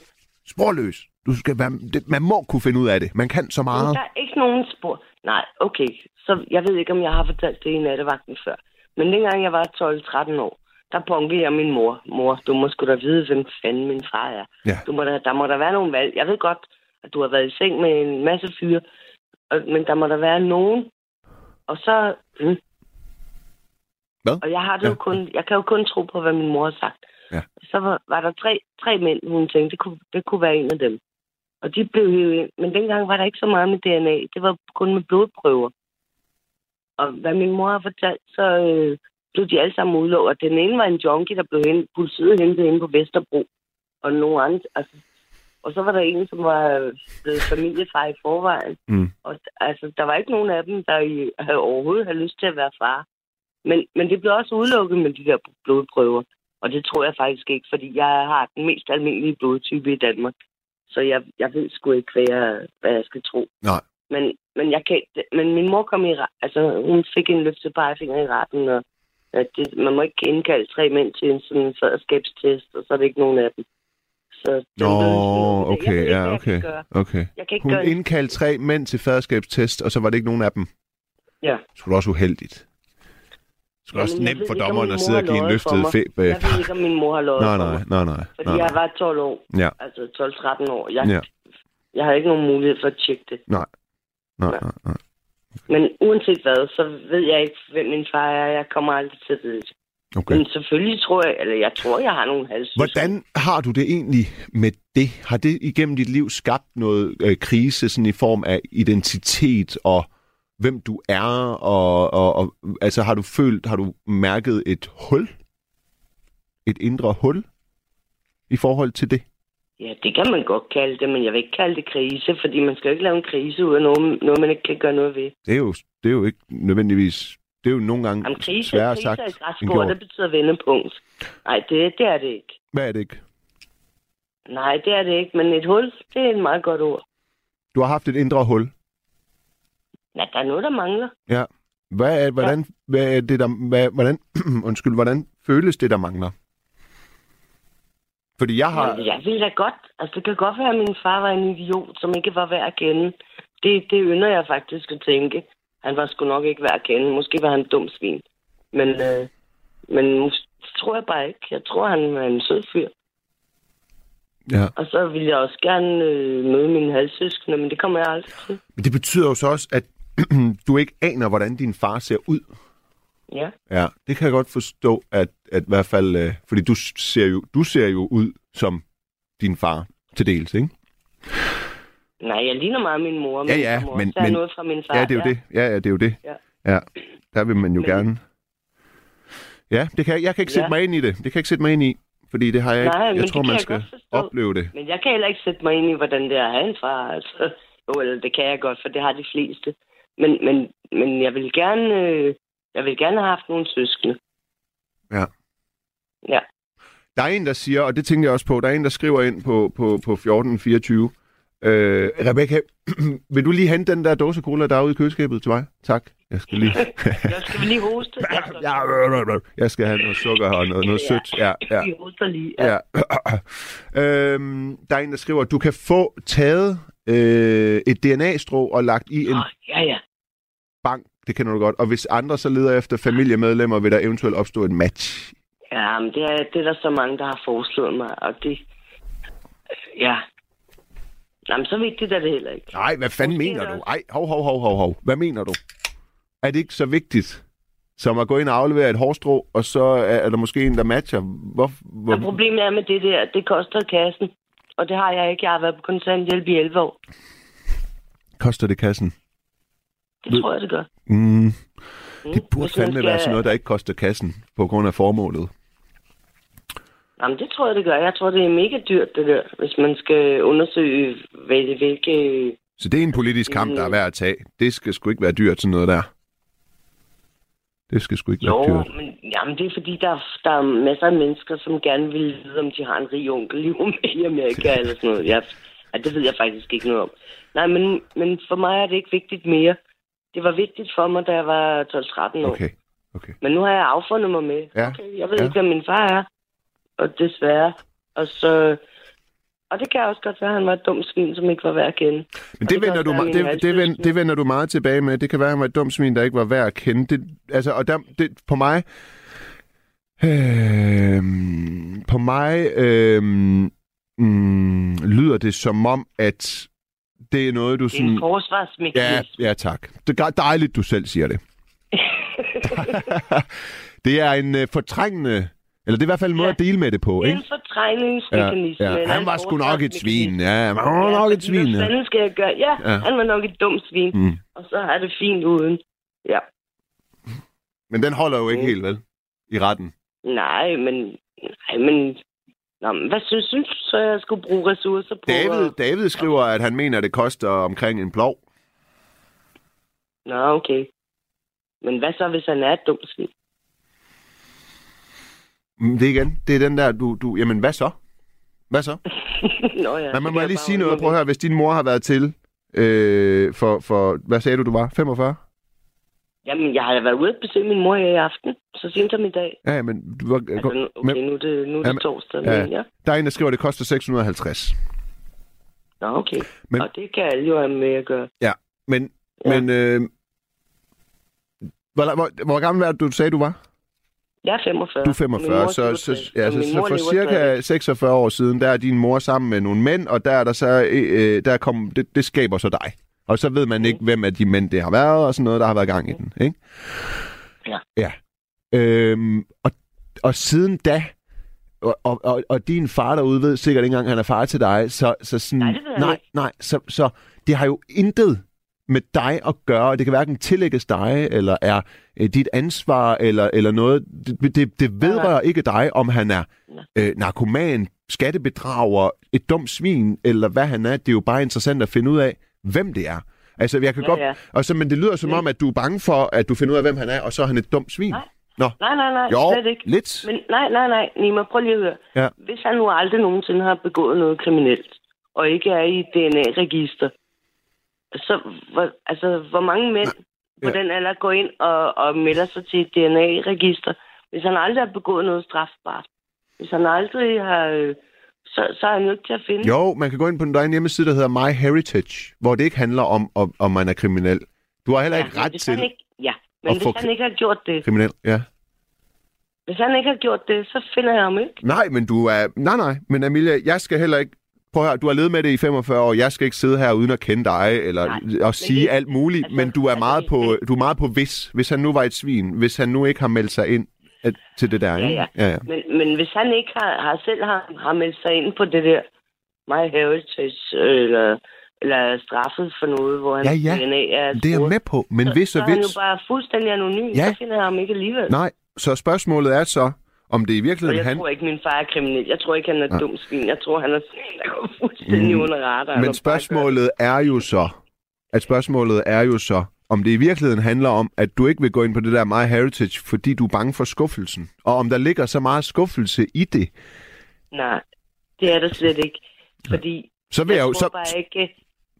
Sporløs. Du skal være, det, man må kunne finde ud af det. Man kan så Men meget. der er ikke nogen spor. Nej, okay. Så jeg ved ikke, om jeg har fortalt det i nattevagten før. Men dengang jeg var 12-13 år, der punkede jeg min mor. Mor, du må sgu da vide, hvem fanden min far er. Ja. Du må da, der må der være nogle valg. Jeg ved godt, at du har været i seng med en masse fyre, men der må der være nogen. Og så... Mm. Hvad? Og jeg har det Ja. jo kun... Jeg kan jo kun tro på, hvad min mor har sagt. Ja. Så var, var der tre, tre mænd, hun tænkte, det kunne, det kunne være en af dem. Og de blev hivet ind. Men dengang var der ikke så meget med DNA. Det var kun med blodprøver. Og hvad min mor har fortalt, så øh, blev de alle sammen udlovet. Den ene var en junkie, der blev hen, politiet hentet inde på Vesterbro. Og nogle andre, altså, og så var der en, som var blevet familiefar i forvejen. Mm. Og altså, der var ikke nogen af dem, der i, havde overhovedet havde lyst til at være far. Men, men det blev også udelukket med de der blodprøver. Og det tror jeg faktisk ikke, fordi jeg har den mest almindelige blodtype i Danmark. Så jeg, jeg ved sgu ikke, hvad jeg, hvad jeg skal tro. Nej. Men, men, jeg kan, men min mor kom i altså hun fik en løftet pegefinger i retten, og at det, man må ikke indkalde tre mænd til en sådan faderskabstest, og så er det ikke nogen af dem. Så Nå, sådan- okay, jeg ja, jeg okay. Okay. Jeg kan ikke Hun gøre en- indkaldte tre mænd til faderskabstest, og så var det ikke nogen af dem. Ja. Det skulle også uheldigt. Er også nemt for dommeren at sidde og give en løftet fæ... Jeg ved ikke, om min mor har løjet Nej, nej, nej, nej. Fordi nej, jeg var 12 år. Ja. Altså 12-13 år. Jeg, Ja. jeg har ikke nogen mulighed for at tjekke det. Nej, nej, nej, nej. Men uanset hvad, så ved jeg ikke, hvem min far er. Jeg kommer aldrig til at vide det. Okay. Men selvfølgelig tror jeg, eller jeg tror, jeg har nogle halvsøstre. Hvordan har du det egentlig med det? Har det igennem dit liv skabt noget øh, krise sådan i form af identitet og hvem du er? Og, og, og altså har du følt, har du mærket et hul? Et indre hul i forhold til det? Ja, det kan man godt kalde det, men jeg vil ikke kalde det krise, fordi man skal jo ikke lave en krise ud af noget, noget man ikke kan gøre noget ved. Det er jo, det er jo ikke nødvendigvis... Det er jo nogle gange Jamen, krise, sværere krise sagt er et end græsk ord, gjort. det betyder vendepunkt. Nej, det, det er det ikke. Hvad er det ikke? Nej, det er det ikke, men et hul, det er et meget godt ord. Du har haft et indre hul. Ja, der er noget, der mangler. Ja. Hvad er, hvordan, hvad er det, der, hvad, hvordan, *clears throat* undskyld, hvordan føles det, der mangler? Fordi jeg har... Men jeg vil da godt. Altså, det kan godt være, at min far var en idiot, som ikke var værd at kende. Det, det ynder jeg faktisk at tænke. Han var sgu nok ikke værd at kende. Måske var han en dum svin. Men, øh, men tror jeg bare ikke. Jeg tror, han var en sød fyr. Ja. Og så vil jeg også gerne øh, møde mine halvsøskende, men det kommer jeg aldrig til. Men det betyder jo så også, at du ikke aner, hvordan din far ser ud. Ja. Ja, det kan jeg godt forstå, at, at i hvert fald, øh, fordi du ser, jo, du ser jo ud som din far til dels, ikke? Nej, jeg ligner meget min mor, men Ja, ja, må men- også have men- noget fra min far. Ja, det er jo det. Ja, ja, det er jo det. Ja. ja. Der vil man jo Men- gerne... Ja, det kan, jeg kan ikke sætte Ja. mig ind i det. Det kan jeg ikke sætte mig ind i, fordi det har jeg ikke. Nej, men jeg tror, man jeg skal opleve det. Men jeg kan heller ikke sætte mig ind i, hvordan det er at have en far. Altså. Jo, eller det kan jeg godt, for det har de fleste. Men, men, men jeg vil gerne... Øh, jeg vil gerne have haft nogle søskende. Ja. Ja. Der er en, der siger, og det tænker jeg også på, der er en, der skriver ind på, på, på 1424. Øh, Rebecca, *clears throat* vil du lige hente den der dåse cola, der er ude i køleskabet til mig? Tak. Jeg skal lige... *laughs* Jeg skal lige hoste? Jeg *laughs* skal, ja, *laughs* jeg skal have noget sukker og noget, noget sødt. Ja, ja. Vi hoster lige. Ja. Ja. *clears throat* øhm, der er en, der skriver, du kan få taget øh, et DNA-strå og lagt i en Åh, ja, ja. bank. Det kender du godt. Og hvis andre så leder efter familiemedlemmer, vil der eventuelt opstå en match. Ja, men det er, det er der så mange, der har foreslået mig, og det... Ja. Jamen, så vigtigt er det heller ikke. Nej, hvad fanden Måske mener er du? Ej, hov, hov, hov, hov, hov. Hvad mener du? Er det ikke så vigtigt, som at gå ind og aflevere et hårstrå, og så er, er der måske en, der matcher? Hvor, hvor, Og problemet er med det der, det koster kassen. Og det har jeg ikke. Jeg har været på kontanthjælp i 11 år. koster det kassen? Det Ved- tror jeg, det gør. Mm, Mm. det burde fandme være sådan noget, der ikke koster kassen, på grund af formålet. Jamen, det tror jeg, det gør. Jeg tror, det er mega dyrt, det der, hvis man skal undersøge, hvad- hvilke... Så det er en politisk kamp, der er værd at tage. Det skal sgu ikke være dyrt, sådan noget der. Det skal sgu ikke Jo, være dyrt. men jamen, det er fordi, der, er- der er masser af mennesker, som gerne vil vide, om de har en rig onkel i Amerika eller sådan noget. Jeg, ja, det ved jeg faktisk ikke noget om. Nej, men, men for mig er det ikke vigtigt mere. Det var vigtigt for mig, da jeg var 12-13 år. Okay, okay. Men nu har jeg affundet mig med. Ja. Okay, jeg ved Ja. ikke, hvem min far er. Og desværre. Og så... Og det kan også godt være, at han var et dumt svin, som ikke var værd at kende. Men det det vender, du, være det, det, vend, det vender du meget tilbage med. Det kan være, at han var et dumt svin, der ikke var værd at kende. Det, altså, og der, det, på mig... Øh, på mig øh, mm, lyder det som om, at det er noget, du Det er en sådan... Ja, ja, tak. Det er dejligt, du selv siger det. *laughs* *laughs* det er en øh, fortrængende... Eller det er i hvert fald en måde Ja. at dele med det på, Det er ikke? en fortrængningsmekanisme. Ja, ja. Han var sgu nok et svin. Ja, han var nok et svin. Hvad Ja. skal jeg gøre? Ja, Ja. ja, han var nok et dumt svin. Mm. Og så er det fint uden. Ja. Men den holder jo ikke Mm. helt, vel? I retten. Nej, men... Nej, men... Nå, men hvad synes, synes du så, jeg skulle bruge ressourcer på? David, at- David skriver, at han mener, at det koster omkring en plov. Nå, okay. Men hvad så, hvis han er et dumt svin? Mm, Det er igen. Det er den der, du... du jamen, hvad så? Hvad så? *laughs* Nå ja. Men man må lige sige noget. Prøv at høre, hvis din mor har været til øh, for, for... Hvad sagde du, du var? 45? Jamen, jeg har været ude at besøge min mor her i aften. Så sent som i dag. Ja, men... Du var, Altså, nu- okay, men nu er det, nu er det Jamen, torsdag. ja. Men, ja. der er en, der skriver, at det koster 650. Nå, okay. Men-. Og det kan alle jo have med at gøre. Men... Ja. Men... Øh, hvor, hvor, hvor gammel var det, du sagde, du var? Jeg er 45. Du er Min 45, mor så, så, 67, ja, så, så for cirka stadig. 46 år siden, der er din mor sammen med nogle mænd, og der er der så, øh, der kom, det, det skaber så dig. Og så ved man Mm. ikke, hvem af de mænd det har været, og sådan noget, der har været gang i den, ikke? Ja. Ja. Øhm, og, og siden da, og, og, og, og din far derude ved sikkert ikke engang, han er far til dig, så, så sådan, Nej, det ved han nej, ikke. nej så, så det har jo intet med dig at gøre, og det kan hverken tillægges dig, eller er øh, dit ansvar, eller, eller noget. Det, det, det vedrører ikke dig, om han er øh, narkoman, skattebedrager, et dumt svin, eller hvad han er. Det er jo bare interessant at finde ud af, hvem det er. Altså, jeg kan Ja, godt... ja. Og så, men det lyder som om, at du er bange for, at du finder ud af, hvem han er, og så er han et dumt svin. Nej. Nå, Nej, nej, nej, jo, slet ikke. lidt. Men nej, nej, nej, Nima, prøv lige at høre. Ja. Hvis han nu aldrig nogensinde har begået noget kriminelt, og ikke er i DNA-register, så hvor, altså, hvor mange mænd på Ja. den alder går ind og, og melder sig til et DNA-register, hvis han aldrig har begået noget strafbart? Hvis han aldrig har... Øh, så, så er han nødt til at finde... Jo, man kan gå ind på den egen hjemmeside, der hedder My Heritage, hvor det ikke handler om, om, om man er kriminel. Du har heller ikke men ret til Han ikke, ja, men hvis han ikke har gjort det, kriminel. Ja. hvis han ikke har gjort det, så finder jeg ham ikke. Nej, men du er... Nej, nej, men Amelia, jeg skal heller ikke... Prøv at høre, du har levet med det i 45 år. Jeg skal ikke sidde her uden at kende dig, eller Nej, og sige det- alt muligt, altså, men du er altså, meget på, du er meget på hvis. Hvis han nu var et svin, hvis han nu ikke har meldt sig ind at, til det der, Ja, ikke? ja. ja, ja. Men, men hvis han ikke har, har selv har, har meldt sig ind på det der My Heritage, eller, eller er straffet for noget, hvor han Ja, ja. DNA er Det er jeg spurgt, med på, men så, hvis så og er han jo hvis... bare fuldstændig anonym. Ja. Så finder jeg ham ikke alligevel. Nej, så spørgsmålet er så, om det i virkeligheden jeg han... tror ikke, min far er kriminel. Jeg tror ikke, han er dum svin. Jeg tror, han er sådan der går fuldstændig Mm. under radaren. Men spørgsmålet er jo så, at spørgsmålet er jo så, om det i virkeligheden handler om, at du ikke vil gå ind på det der My Heritage, fordi du er bange for skuffelsen. Og om der ligger så meget skuffelse i det, Nej, det er der slet ikke. Fordi så vil jeg, jeg jo, så, bare ikke...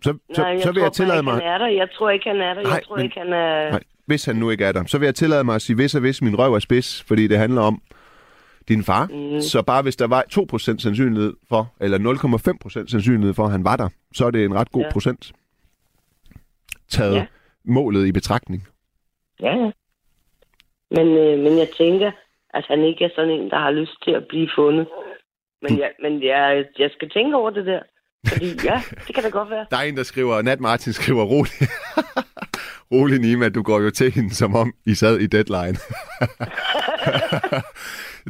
så, så, Nej, jeg så vil jeg tillade mig... han er der. Jeg tror ikke, han er der. Nej, jeg tror men- ikke, han er... Nej, hvis han nu ikke er der, så vil jeg tillade mig at sige, hvis og hvis min røv er spids, fordi det handler om din far. Mm. Så bare hvis der var 2% sandsynlighed for, eller 0,5% sandsynlighed for, at han var der, så er det en ret god Ja. procent. Taget Ja. målet i betragtning. Ja, ja. Men, øh, men jeg tænker, at han ikke er sådan en, der har lyst til at blive fundet. Men, jeg, men jeg, jeg skal tænke over det der. Fordi ja, *laughs* det kan da godt være. Der er en, der skriver, Nat Martin skriver, rolig, *laughs* rolig Nima, du går jo til hende, som om I sad i deadline. *laughs*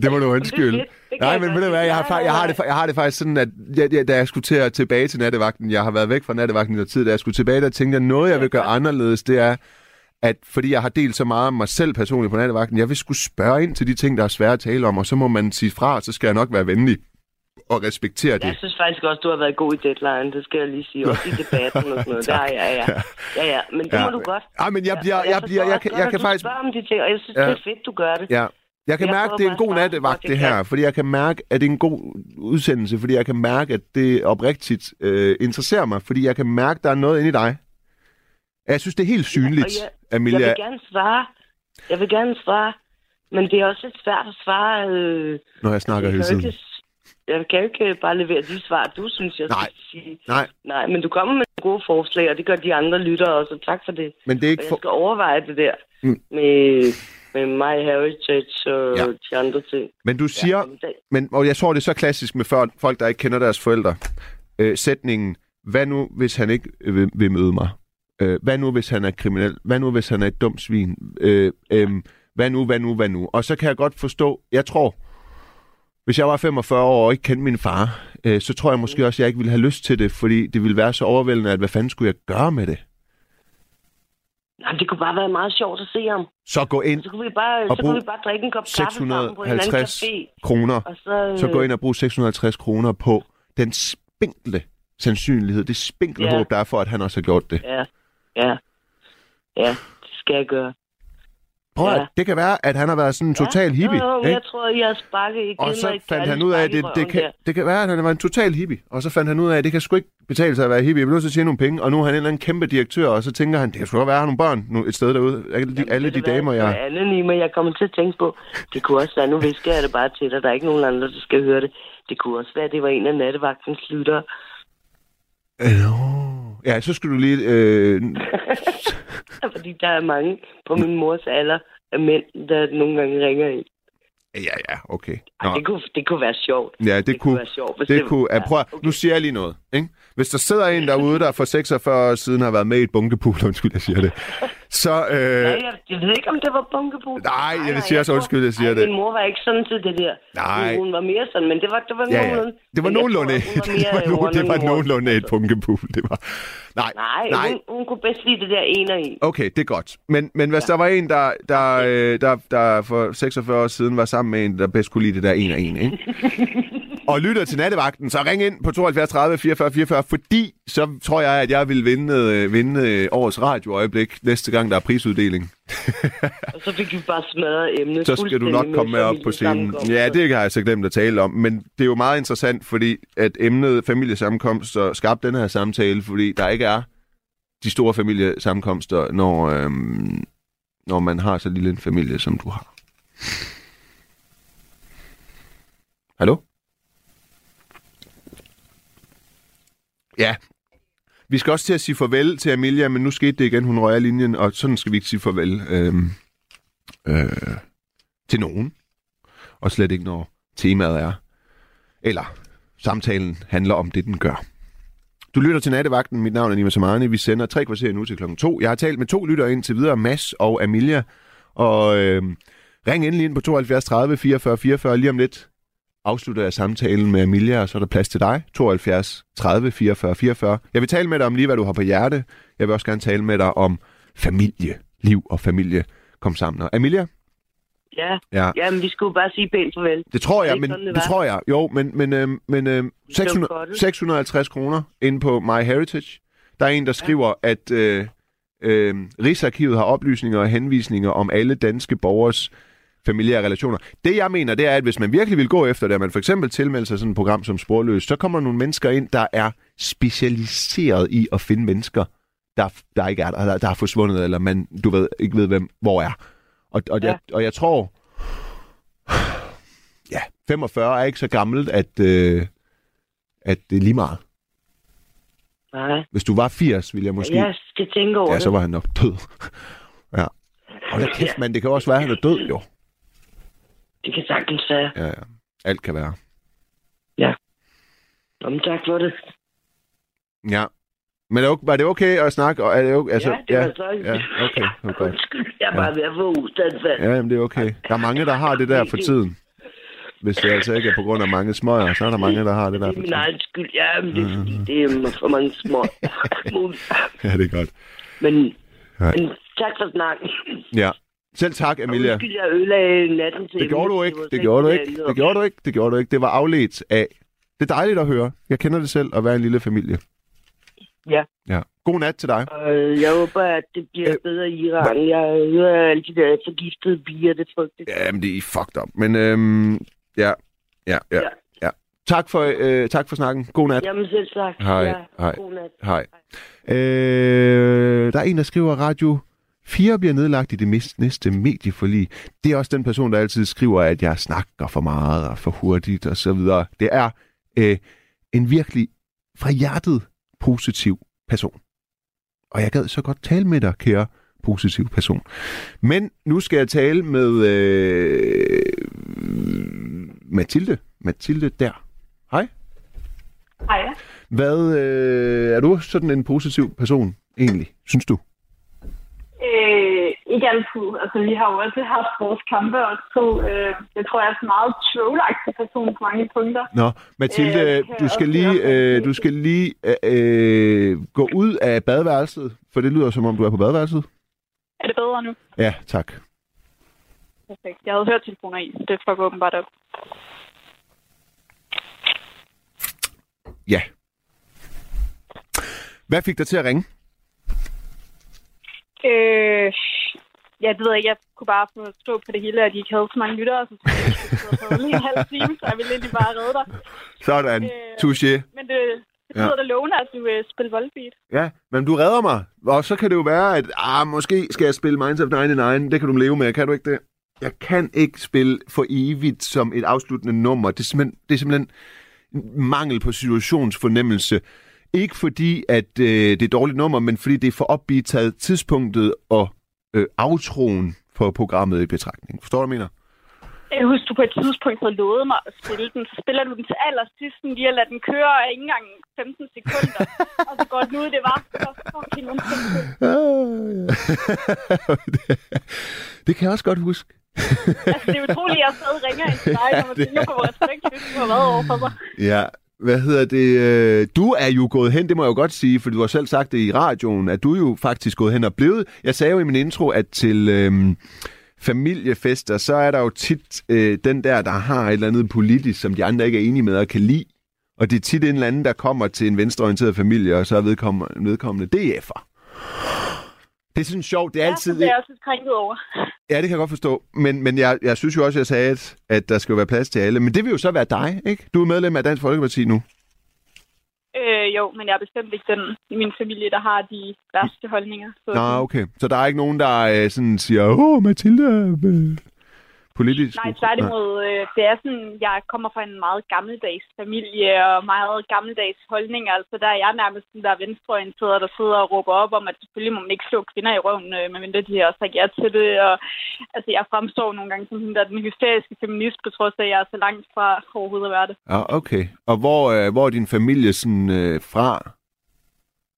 det må du *laughs* undskylde. Det kan Nej, jeg men ved du hvad, jeg har, jeg, har det, jeg har det faktisk sådan, at jeg, jeg, da jeg skulle til at, tilbage til nattevagten, jeg har været væk fra nattevagten i noget tid, da jeg skulle tilbage, der tænkte jeg, noget jeg vil gøre anderledes, det er, at fordi jeg har delt så meget om mig selv personligt på nattevagten, jeg vil skulle spørge ind til de ting, der er svære at tale om, og så må man sige fra, så skal jeg nok være venlig og respektere det. Jeg synes faktisk også, du har været god i deadline. Det skal jeg lige sige. Også i *laughs* debatten og sådan noget. *laughs* Det har jeg, ja. Ja, ja. Men det Ja. må du godt. Ej, men jeg Ja, jeg bliver, forstår jeg også kan, godt, jeg at kan faktisk, om de ting, og jeg synes, Ja. det er fedt, du gør det. Ja. Jeg kan Jeg mærke, at det er en god nattevagt, det jeg her. Fordi jeg kan mærke, at det er en god udsendelse. Fordi jeg kan mærke, at det oprigtigt øh, interesserer mig. Fordi jeg kan mærke, at der er noget inde i dig. Jeg synes, det er helt synligt, og jeg, Amelia. Jeg vil gerne svare. Jeg vil gerne svare. Men det er også lidt svært at svare. Øh, Når jeg snakker jeg, hele tiden. ikke, jeg kan jo ikke bare levere de svar, du synes, jeg Nej. skal sige. Nej, Nej, men du kommer med gode forslag, og det gør de andre lyttere også. Tak for det. men det er Og ikke jeg for... skal overveje det der Mm. med, med My Heritage og Ja. ja. de andre ting. Men du siger, det- men, og jeg tror, det er så klassisk med før- folk, der ikke kender deres forældre. Øh, sætningen, hvad nu, hvis han ikke øh, vil, vil møde mig? Øh, hvad nu, hvis han er kriminel? Hvad nu, hvis han er et dumt svin? Øh, øh, hvad nu, hvad nu, hvad nu? Og så kan jeg godt forstå, jeg tror, hvis jeg var 45 år og ikke kendte min far, øh, så tror jeg måske også, at jeg ikke ville have lyst til det, fordi det ville være så overvældende, at hvad fanden skulle jeg gøre med det? Nej, det kunne bare være meget sjovt at se ham. Så gå ind Så kunne vi bare, Og så kunne vi bare drikke en kop kaffe sammen på 650 kroner, Og så, så gå ind og brug 650 kroner på den spinkle sandsynlighed, det spinkle Ja. håb, der er for, at han også har gjort det. Ja, ja. Ja, det skal jeg gøre. Prøv at, Ja. det kan være, at han har været sådan en total hippie. Jo, jo, men ikke? jeg tror, jeg sparket igen. Og så fandt han ud af, at det, det, kan, det kan være, at han var en total hippie. Og så fandt han ud af, at det kan sgu ikke betale sig at være hippie. Jeg vil nødt til at tjene nogle penge. Og nu er han en eller anden kæmpe direktør, og så tænker han, det kan sgu godt være, at han har nogle børn nu et sted derude. Alle de, alle de damer, jeg... Alle Nima, jeg kommer til at tænke på, det kunne også være, nu visker jeg det bare til dig, der er ikke nogen andre, der skal høre det. Det kunne også være, at det var en af nattevagtens lyttere. Nå. Ja, så skulle du lige... Øh... *laughs* Fordi der er mange på min mors alder af mænd, der nogle gange ringer ind. Ja, ja, okay. Ej, det, kunne, det kunne være sjovt. Ja, det, det kunne, være sjovt. hvis det kunne, ja, prøv, okay. nu siger jeg lige noget. Ikke? Hvis der sidder en derude, der for 46 år siden har været med i et bunkepool, *laughs* undskyld, jeg siger det, så... Øh, Nej, jeg, jeg ved ikke, om det var bunkebrug. Nej, jeg siger også undskyld, jeg siger Ej, det. Min mor var ikke sådan til det der. Nej. Hun, var mere sådan, men det var, det var ja, ja. nogenlunde. Det var nogenlunde, tror, *laughs* det var, no, det var nogenlunde et bunkepool. Det var... Nej, Nej, nej. Hun, hun kunne bedst lide det der en og en. Okay, det er godt. Men, men hvis ja. der var en, der, der, øh, der, der for 46 år siden var sammen med en, der bedst kunne lide det der en og en, ikke? *laughs* og lytter til nattevagten, så ring ind på 72 30 44 44, fordi så tror jeg, at jeg vil vinde, øh, vinde øh, årets radioøjeblik næste gang, der er prisuddeling. Og så fik vi bare smadret emnet. Så skal du nok komme med op på scenen. Ja, det har jeg så glemt at tale om, men det er jo meget interessant, fordi at emnet familiesammenkomster skabte den her samtale, fordi der ikke er de store familiesammenkomster, når, øhm, når man har så lille en familie, som du har. Hallo? Ja. Vi skal også til at sige farvel til Amelia, men nu skete det igen. Hun røg af linjen, og sådan skal vi ikke sige farvel øhm, øh, til nogen. Og slet ikke, når temaet er, eller samtalen handler om det, den gør. Du lytter til Nattevagten. Mit navn er Nima Samani. Vi sender tre kvarter nu til klokken to. Jeg har talt med to lyttere ind til videre, Mads og Amelia. Og øh, ring endelig ind på 72 30 44 44. Lige om lidt afslutter jeg samtalen med Amelia, og så er der plads til dig. 72 30 44 44. Jeg vil tale med dig om lige, hvad du har på hjerte. Jeg vil også gerne tale med dig om familie, liv og familie kom sammen. Og Amelia? Ja, Ja. Jamen, vi skulle bare sige pænt farvel. Det tror jeg, det men sådan, det, det tror jeg. Jo, men, men, øh, men øh, 600, godt. 650 kroner inde på MyHeritage. Der er en, der skriver, at øh, øh, Rigsarkivet har oplysninger og henvisninger om alle danske borgers familiære relationer. Det jeg mener, det er, at hvis man virkelig vil gå efter det, at man for eksempel tilmelder sig sådan et program som Sporløs, så kommer nogle mennesker ind, der er specialiseret i at finde mennesker, der, der ikke er der, der, der er forsvundet, eller man, du ved, ikke ved, hvem, hvor er. Og, og, ja. jeg, og jeg tror, ja, 45 er ikke så gammelt, at, øh, at det er lige meget. Nej, Hvis du var 80, ville jeg måske... jeg skal tænke over Ja, så var han nok død. ja. Og da kæft, mand, det kan også være, at han er død, jo. Det kan sagtens være. Ja, ja. Alt kan være. Nå, men tak for det. Ja. Men det okay- var det okay at snakke? Og er det okay? Altså, ja, det var så Ja, okay. *laughs* Godt. Undskyld, jeg er bare ved at få ustandsvand. Ja, jamen, det er okay. Der er mange, der har det der for tiden. Hvis det altså ikke er på grund af mange smøger, så er der mange, der har det der Det for er min egen skyld. Ja, men det er fordi, det er for mange små. *laughs* Ja, det er godt. men, Nej. men tak for snakken. Ja. Selv tak, Emilia. Undskyld, jeg ødelagde natten til Det gjorde du ikke. Det gjorde du ikke det, gjorde du ikke. Det gjorde du ikke. Det var afledt af. Det er dejligt at høre. Jeg kender det selv at være en lille familie. Ja. Ja. God nat til dig. Øh, jeg håber, at det bliver Øh, bedre i Iran. Jeg hører alle de der forgiftede bier, det er frygteligt. Jamen, det er fucked up. Men øhm, ja, ja, ja, Ja. ja. Tak for, øh, tak for snakken. God nat. Jamen selv sagt. Hej, Ja, hej. God nat. Hej. Øh, der er en, der skriver, Radio 4 bliver nedlagt i det næste medieforlig. Det er også den person, der altid skriver, at jeg snakker for meget og for hurtigt og så videre. Det er øh, en virkelig fra hjertet positiv person. Og jeg gad så godt tale med dig, kære positiv person. Men nu skal jeg tale med øh, Mathilde. Mathilde der. Hej. Hej. Hvad, øh, er du sådan en positiv person, egentlig, synes du? Øh, ikke altid. Altså, vi har jo også haft vores kampe og så. Øh, jeg tror, jeg er en meget trollagtig person på mange punkter. Nå, Mathilde, Øh, øh, du skal lige, øh, du skal lige øh, øh, gå ud af badeværelset, for det lyder som om, du er på badeværelset. Er det bedre nu? Ja, tak. Perfekt. Jeg havde hørt telefoner i, så det fucker åbenbart op. Ja. Hvad fik dig til at ringe? Øh, ja, det ved jeg ikke. Jeg kunne bare forstå på det hele, at de ikke havde så mange lyttere, så jeg lige en halv time, så jeg ville egentlig bare redde dig. Sådan. Øh, Touché. Men det, det lyder da lovende, at du vil spille voldbeat. Ja, men du redder mig. Og så kan det jo være, at ah, måske skal jeg spille Minds of 99. Det kan du leve med. Kan du ikke det? Jeg kan ikke spille for evigt som et afsluttende nummer. Det er simpelthen, det er simpelthen en mangel på situationsfornemmelse. Ikke fordi, at øh, det er et dårligt nummer, men fordi det er for opbeat taget tidspunktet og øh, aftroen for programmet i betragtning. Forstår du, hvad jeg mener? Jeg kan huske, du på et tidspunkt havde lovet mig at spille den. Så spiller du den til allersidst, lige at lade den køre af ikke engang 15 sekunder. *laughs* og så går den ud, det var så fucking undskyld. *laughs* det kan jeg også godt huske. altså, det er utroligt, at jeg stadig ringer ind til dig, når man *laughs* tænker på, hvor respekt du har været over for mig. Ja, hvad hedder det? øh, Du er jo gået hen, det må jeg jo godt sige, for du har selv sagt det i radioen, at du er jo faktisk gået hen og blevet. Jeg sagde jo i min intro, at til øhm, familiefester, så er der jo tit øh, den der, der har et eller andet politisk, som de andre ikke er enige med og kan lide. Og det er tit en eller anden, der kommer til en venstreorienteret familie, og så er vedkommende, vedkommende DF'er. Det er sådan sjovt, det er altid... bliver jeg også krænket over. *laughs* Ja, det kan jeg godt forstå. Men, men jeg, jeg synes jo også, jeg sagde, at, at der skal jo være plads til alle. Men det vil jo så være dig, ikke? Du er medlem af Dansk Folkeparti nu. Øh, jo, men jeg er bestemt ikke den i min familie, der har de værste holdninger. Så Nå, okay. Så der er ikke nogen, der øh, sådan siger, åh, Mathilde er øh, politisk. Nej, tværtimod. Øh, det er sådan, jeg kommer fra en meget gammeldags familie og meget gammeldags holdninger. Altså, der er jeg nærmest den der venstreorienterede, der sidder og råber op om, at selvfølgelig må man ikke slå kvinder i røven, øh, medmindre de har sagt ja til det. Og, altså, jeg fremstår nogle gange som hende, der er den hysteriske feminist, på trods af, at jeg er så langt fra overhovedet at være det. Ja, okay. Og hvor, øh, hvor er din familie sådan øh, fra?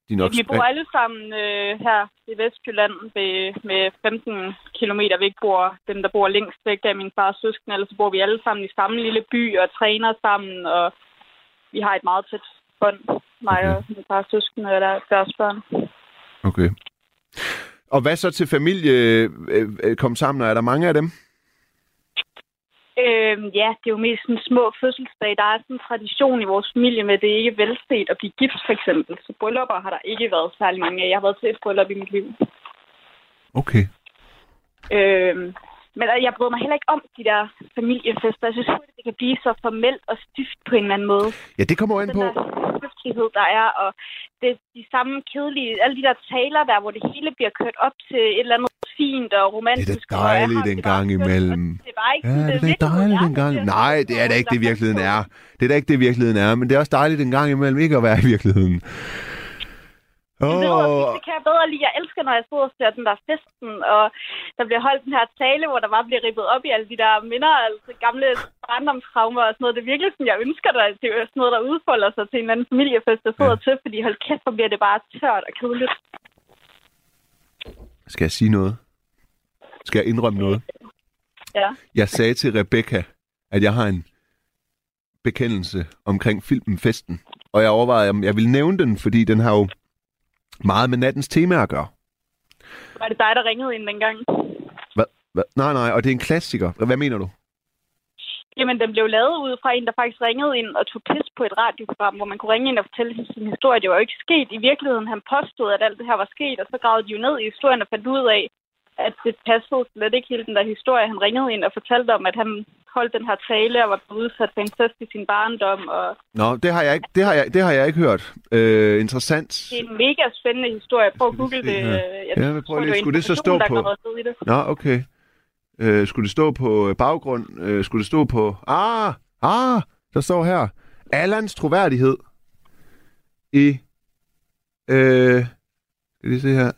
De nok Vi bor alle sammen øh, her i Vestjylland ved, med 15 km væk bor dem, der bor længst væk af min fars søskende. Ellers så bor vi alle sammen i samme lille by og træner sammen, og vi har et meget tæt bånd, mig Okay. og min fars søskende og der, deres børn. Okay. Og hvad så til familie øh, øh, kom sammen? Er der mange af dem? Øhm, ja, det er jo mest sådan små fødselsdage. Der er sådan en tradition i vores familie med, at det ikke er velset at blive gift, for eksempel. Så bryllupper har der ikke været særlig mange af. Jeg har været til et bryllup i mit liv. Okay. Øhm, men jeg bryder mig heller ikke om de der familiefester. Jeg synes hurtigt, det kan blive så formelt og stift på en eller anden måde. Ja, det kommer an Den på. der høflighed, der er, og det er de samme kedelige, alle de der taler der, hvor det hele bliver kørt op til et eller andet fint og romantisk. Det er da dejligt har en det bare gang imellem. Det var ikke Ja, det er virkeligheden dejligt en gang. Det Nej, det er da ikke det, der virkeligheden er. Det er da ikke det, virkeligheden er. Men det er også dejligt en gang imellem ikke at være i virkeligheden. Det ved jeg, Åh, det kan jeg bedre lide. Jeg elsker, når jeg sidder og ser den der festen, og der bliver holdt den her tale, hvor der bare bliver rippet op i alle de der minder, altså gamle barndomstraumer og sådan noget. Det er virkelig sådan, jeg ønsker dig. Det er sådan noget, der udfolder sig til en eller anden familiefest, der sidder Ja. til, fordi hold kæft, hvor bliver det bare tørt og kedeligt. Skal jeg sige noget? Skal jeg indrømme noget? Ja. Jeg sagde til Rebecca, at jeg har en bekendelse omkring filmen Festen. Og jeg overvejede, om jeg ville nævne den, fordi den har jo meget med nattens tema at gøre. Var det dig, der ringede ind dengang? Hvad? Hvad? Nej, nej, og det er en klassiker. Hvad mener du? Jamen, den blev lavet ud fra en, der faktisk ringede ind og tog pis på et radioprogram, hvor man kunne ringe ind og fortælle sin historie. Det var jo ikke sket i virkeligheden. Han påstod, at alt det her var sket, og så gravede de jo ned i historien og fandt ud af, at det passede slet ikke hele den der historie. Han ringede ind og fortalte om, at han holdt den her tale og var blevet udsat for incest i sin barndom. Og Nå, det har jeg ikke, det har jeg, det har jeg ikke hørt. Øh, interessant. det er en mega spændende historie. Prøv at google det. her. Jeg Ja, men prøv lige, skulle det så stå på- det. Nå, okay. Øh, skulle det stå på øh, baggrund? Øh, skulle det stå på... Ah, ah, der står her. Allans troværdighed i... Øh, skal vi se her.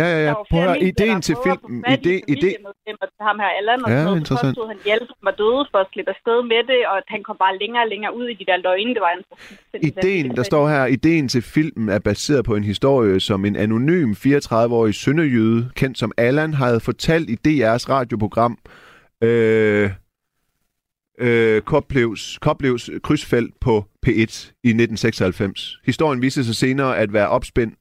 Ja, ja, ja. Prøv at høre, ideen til filmen... Ide, ide, til ham her Allan, og Ja, noget, så interessant. påstod han hjælp, var døde for at slippe afsted med det, og at han kom bare længere og længere ud i de der løgne. Det var en ideen, der står her, ideen til filmen er baseret på en historie, som en anonym 34-årig sønderjyde, kendt som Allan, havde fortalt i DR's radioprogram øh, øh, Koplevs, Koplevs krydsfelt på P1 i 1996. Historien viste sig senere at være opspændt.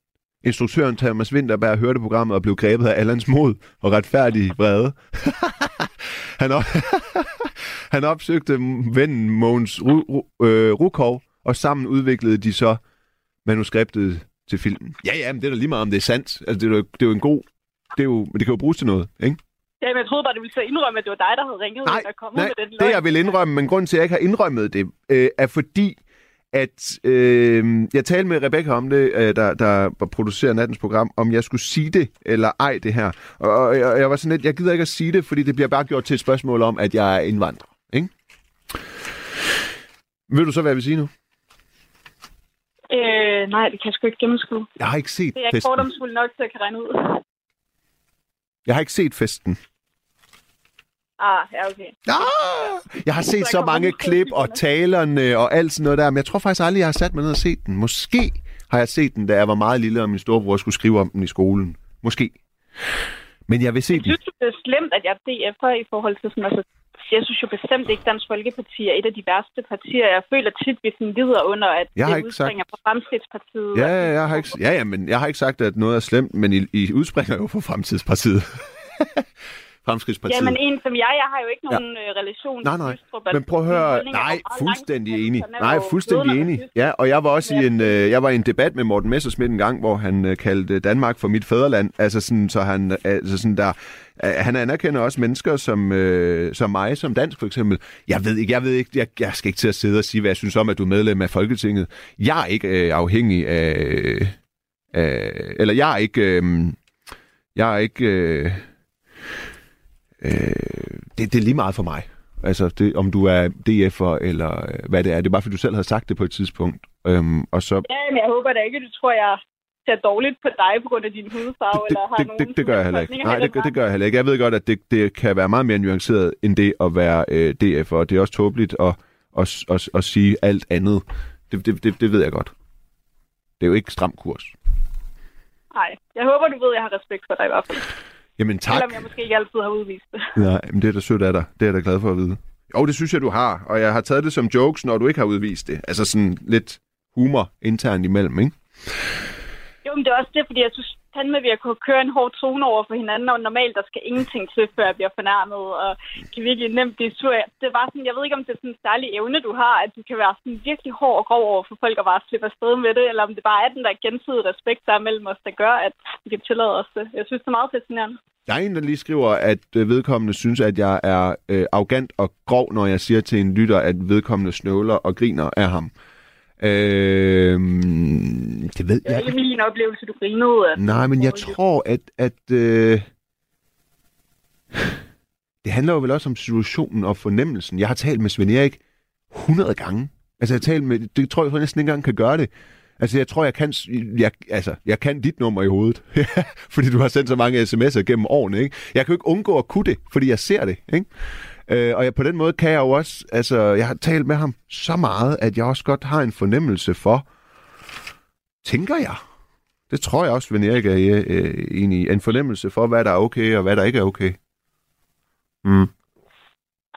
Instruktøren Thomas Winterberg hørte programmet og blev grebet af Allans mod og retfærdig vrede. *laughs* han, op *laughs* han opsøgte vennen Mogens Ru- øh, Rukov, og sammen udviklede de så manuskriptet til filmen. Ja, ja, men det er da lige meget, om det er sandt. Altså, det er jo, det er jo en god... Det, er jo, men det kan jo bruges til noget, ikke? Ja, men jeg troede bare, du ville så indrømme, at det var dig, der havde ringet Nej, og kommet nej, med den det løgn. jeg vil indrømme, men grunden til, at jeg ikke har indrømmet det, øh, er fordi, at øh, jeg talte med Rebecca om det, øh, der, der producerer nattens program, om jeg skulle sige det eller ej det her. Og, og jeg, jeg var sådan lidt, jeg gider ikke at sige det, fordi det bliver bare gjort til et spørgsmål om, at jeg er indvandrer. Ikke? Ved du så, hvad jeg vil sige nu? Øh, nej, det kan jeg sgu ikke gennemskue. Jeg har ikke set Det er ikke festen. fordomsfuld nok til at kan regne ud. Jeg har ikke set festen. Ah, ja, okay. Ah! Jeg har set Så så mange den klip og talerne og alt sådan noget der, men jeg tror faktisk aldrig, jeg har sat mig ned og set den. Måske har jeg set den, da jeg var meget lille, og min storebror skulle skrive om den i skolen. Måske. Men jeg vil se den. Synes du, det er slemt, at jeg er DF'er i forhold til sådan, altså, jeg synes jo bestemt ikke, Dansk Folkeparti er et af de værste partier. Jeg føler tit, vi sådan lider under, at Jeg har det ikke udspringer fra Fremskridtspartiet. Ja, ja, jeg har ikke, ja, ja, men jeg har ikke sagt, at noget er slemt, men I, I udspringer jo fra Fremtidspartiet. *laughs* Fremskridtspartiet. Ja, men en som jeg, jeg har jo ikke nogen ja. relation Nej, til nej. Lystrup. Men prøv at høre, nej, fuldstændig enig. Nej, fuldstændig enig. Ja, og jeg var også i en, øh, jeg var i en debat med Morten Messersmith en gang, hvor han øh, kaldte Danmark for mit fædreland. Altså sådan, så han, altså sådan der, øh, han anerkender også mennesker som, øh, som mig, som dansk for eksempel. Jeg ved ikke, jeg ved ikke, jeg, jeg skal ikke til at sidde og sige, hvad jeg synes om, at du er medlem af Folketinget. Jeg er ikke øh, afhængig af, af, eller jeg er ikke, øh, jeg er ikke, øh, øh, det, det er lige meget for mig. Altså, det, om du er DF'er eller øh, hvad det er. Det er bare, fordi du selv havde sagt det på et tidspunkt. Øhm, og så, Ja, men jeg håber da ikke, at du tror, jeg ser dårligt på dig på grund af din hudfarve, det, eller har det, nogen det, det gør jeg heller ikke. Nej, det, det gør jeg heller ikke. Jeg ved godt, at det, det kan være meget mere nuanceret, end det at være øh, DF'er. Og det er også tåbeligt at, at, at, at sige alt andet. Det, det, det, det ved jeg godt. Det er jo ikke stram kurs. Nej, jeg håber, du ved, at jeg har respekt for dig i hvert fald. Jamen tak. Selvom jeg måske ikke altid har udvist det. *laughs* Nej, men det er da sødt af dig. Det er jeg da glad for at vide. Jo, det synes jeg, du har. Og jeg har taget det som jokes, når du ikke har udvist det. Altså sådan lidt humor internt imellem, ikke? Men det er også det, fordi jeg synes fandme, vi har kunnet køre en hård tone over for hinanden, og normalt, der skal ingenting til, før jeg bliver fornærmet, og kan virkelig nemt blive sur. Det var sådan, jeg ved ikke, om det er sådan en særlig evne, du har, at du kan være sådan virkelig hård og grov over for folk og bare slippe afsted med det, eller om det bare er den der gensidige respekt, der er mellem os, der gør, at vi kan tillade os det. Jeg synes, det er meget fascinerende. Der er en, der lige skriver, at øh, vedkommende synes, at jeg er øh, arrogant og grov, når jeg siger til en lytter, at vedkommende snøvler og griner af ham. Øh, det ved Det er jeg ikke ikke. min oplevelse, du grinede. Nej, men jeg tror, at, at øh, det handler jo vel også om situationen og fornemmelsen. Jeg har talt med Svend Erik 100 gange. Altså, jeg har talt med, det tror jeg, jeg næsten ikke engang kan gøre det. Altså, jeg tror, jeg kan, jeg, altså, jeg kan dit nummer i hovedet. *laughs* fordi du har sendt så mange sms'er gennem årene, ikke? Jeg kan jo ikke undgå at kunne det, fordi jeg ser det, ikke? Øh, og jeg, på den måde kan jeg jo også, altså, jeg har talt med ham så meget, at jeg også godt har en fornemmelse for, tænker jeg, det tror jeg også, Svend Erik er øh, enig i, en fornemmelse for, hvad der er okay, og hvad der ikke er okay. Mm.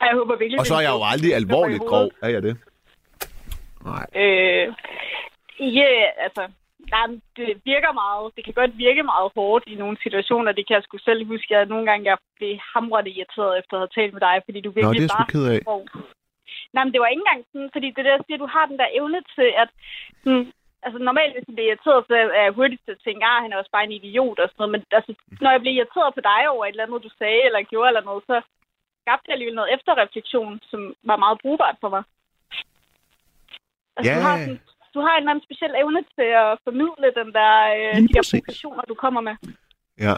Jeg håber virkelig, Og så er jeg jo aldrig alvorligt grov, er jeg det? Nej. Øh, ja, altså, nej, men det virker meget, det kan godt virke meget hårdt i nogle situationer. Det kan jeg sgu selv huske, at nogle gange jeg blev hamrende irriteret efter at have talt med dig, fordi du Nå, virkelig det er jeg bare... ked af. Nej, men det var ikke engang sådan, fordi det der siger, du har den der evne til, at sådan, altså normalt, hvis jeg bliver irriteret, så er jeg hurtigt til at tænke, ah, han er også bare en idiot og sådan noget, men altså, når jeg blev irriteret på dig over et eller andet, du sagde eller gjorde eller noget, så skabte jeg alligevel noget efterreflektion, som var meget brugbart for mig. Altså, Ja. du, har sådan, du har en eller anden speciel evne til at formidle den der, øh, de der provokationer, du kommer med. Ja.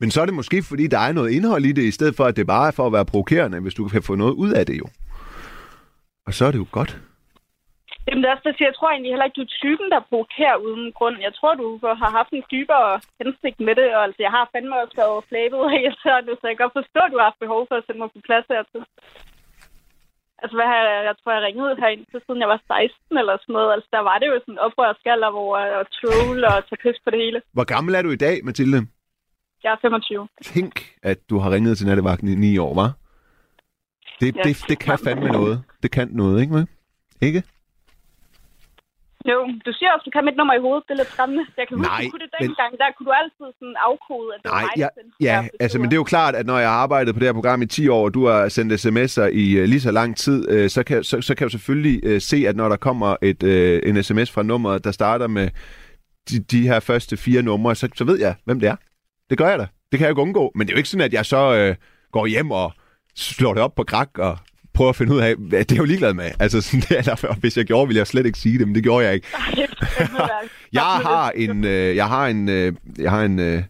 Men så er det måske, fordi der er noget indhold i det, i stedet for, at det bare er for at være provokerende, hvis du kan få noget ud af det jo. Og så er det jo godt. Jamen, det er også det, jeg tror egentlig heller ikke, du er typen, der provokerer uden grund. Jeg tror, du har haft en dybere hensigt med det, og altså, jeg har fandme også været flabet af irriterende, *laughs* så jeg kan godt forstå, at du har haft behov for at sætte mig på plads hertil. Altså, hvad har jeg, jeg tror, jeg ringede herind til, siden jeg var 16 eller sådan noget. Altså, der var det jo sådan oprørskaller, hvor og troll og tage pis på det hele. Hvor gammel er du i dag, Mathilde? Jeg er 25. Tænk, at du har ringet til nattevagten i ni år, var? Det, Ja. det, det kan fandme noget. Det kan noget, ikke? Med? Ikke? Jo, du siger også, du kan mit nummer i hovedet. Det er lidt skræmmende. Jeg kan huske, Nej, du kunne det men- dengang. Der kunne du altid sådan afkode, at det var Nej, mig, ja, ja altså, men det er jo klart, at når jeg har arbejdet på det her program i 10 år, og du har sendt sms'er i uh, lige så lang tid, uh, så, kan, så, så kan jeg selvfølgelig uh, se, at når der kommer et, uh, en sms fra nummeret, der starter med de, de her første fire numre, så, så ved jeg, hvem det er. Det gør jeg da. Det kan jeg jo undgå. Men det er jo ikke sådan, at jeg så uh, går hjem og slår det op på grak og prøver at finde ud af, hvad det er jo ligeglad med. Altså, sådan, *laughs* det er derfor, hvis jeg gjorde, ville jeg slet ikke sige det, men det gjorde jeg ikke. *laughs* *laughs* Jeg har en, øh, jeg har en, øh, jeg har en, øh,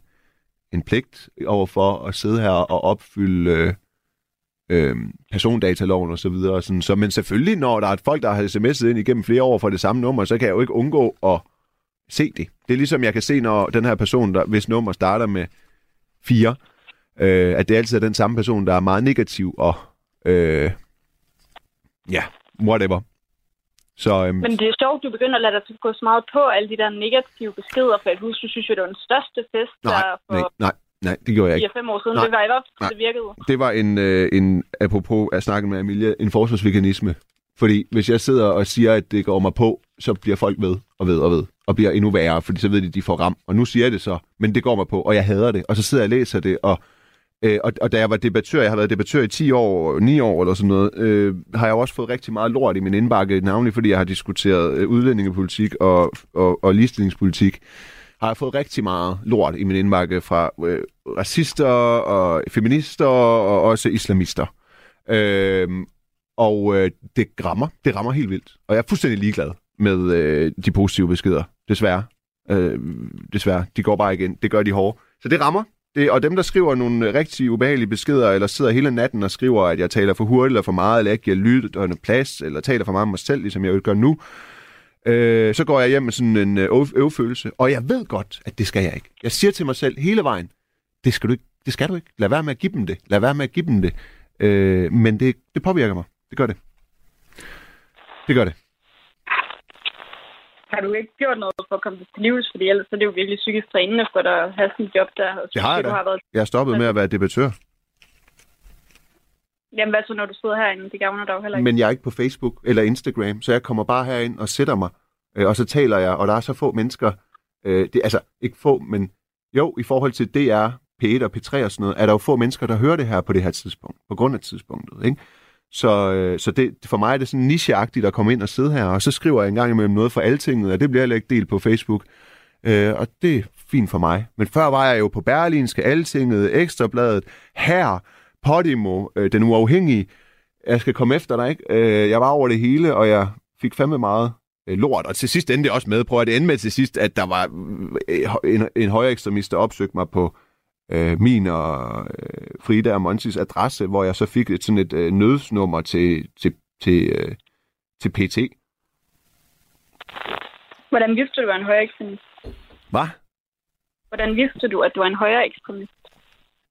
en pligt over for at sidde her og opfylde øh, øh, persondataloven og så videre. Og sådan. Så, men selvfølgelig, når der er et folk, der har sms'et ind igennem flere år fra det samme nummer, så kan jeg jo ikke undgå at se det. Det er ligesom, jeg kan se, når den her person, der, hvis nummer starter med fire, Øh, at det altid er den samme person, der er meget negativ og... Øh, ja, whatever. Så, øhm, Men det er sjovt, du begynder at lade dig gå så meget på alle de der negative beskeder, for jeg husker, du synes jo, det var den største fest nej, der for nej, nej, nej, det gjorde jeg ikke. 4-5 år siden. Nej, det var i hvert fald, det virkede. Det var en, øh, en apropos at snakke med Emilie, en forsvarsveganisme. Fordi hvis jeg sidder og siger, at det går mig på, så bliver folk ved og ved og ved, og bliver endnu værre, fordi så ved de, at de får ram. Og nu siger jeg det så, men det går mig på, og jeg hader det. Og så sidder jeg og læser det, og, øh, og, og da jeg var debattør, jeg har været debattør i 10 år, 9 år eller sådan noget, øh, har jeg også fået rigtig meget lort i min indbakke, navnlig fordi jeg har diskuteret øh, udlændingepolitik og, og, og ligestillingspolitik har jeg fået rigtig meget lort i min indbakke fra øh, racister og feminister og også islamister. Øh, og øh, det rammer. Det rammer helt vildt. Og jeg er fuldstændig ligeglad med øh, de positive beskeder. Desværre. Øh, desværre. De går bare igen. Det gør de hårde. Så det rammer. Det, og dem, der skriver nogle rigtig ubehagelige beskeder, eller sidder hele natten og skriver, at jeg taler for hurtigt eller for meget, eller ikke giver lytterne plads, eller taler for meget om mig selv, ligesom jeg jo gør nu, øh, så går jeg hjem med sådan en øh, øv- øvfølelse. Og jeg ved godt, at det skal jeg ikke. Jeg siger til mig selv hele vejen, det skal du ikke. Det skal du ikke. Lad være med at give dem det. Lad være med at give dem det. Øh, men det, det påvirker mig. Det gør det. Det gør det. Har du ikke gjort noget for at komme det til livs? Fordi ellers så er det jo virkelig psykisk trænende for dig at have sådan et job der. Og Det har jeg du har været... Jeg har stoppet med at være debattør. Jamen hvad så, når du sidder herinde? Det gavner dig jo heller ikke. Men jeg er ikke på Facebook eller Instagram, så jeg kommer bare herind og sætter mig, øh, og så taler jeg, og der er så få mennesker, øh, det, altså ikke få, men jo, i forhold til DR, P1 og P3 og sådan noget, er der jo få mennesker, der hører det her på det her tidspunkt, på grund af tidspunktet, ikke? Så, øh, så det, for mig er det sådan nicheagtigt at komme ind og sidde her, og så skriver jeg en gang imellem noget for altinget, og det bliver heller ikke delt på Facebook. Øh, og det er fint for mig. Men før var jeg jo på Berlinske, Altinget, Ekstrabladet, her, Podimo, øh, Den Uafhængige. Jeg skal komme efter dig, ikke? Øh, jeg var over det hele, og jeg fik fandme meget øh, lort. Og til sidst endte det også med, prøv at det endte med til sidst, at der var øh, en, en højere ekstremist, der opsøgte mig på øh, min og øh, Frida og Montis adresse, hvor jeg så fik et, sådan et øh, nødsnummer til, til, til, øh, til PT. Hvordan vidste du, at du var en højere ekstremist? Hvad? Hvordan vidste du, at du var en højere ekstremist?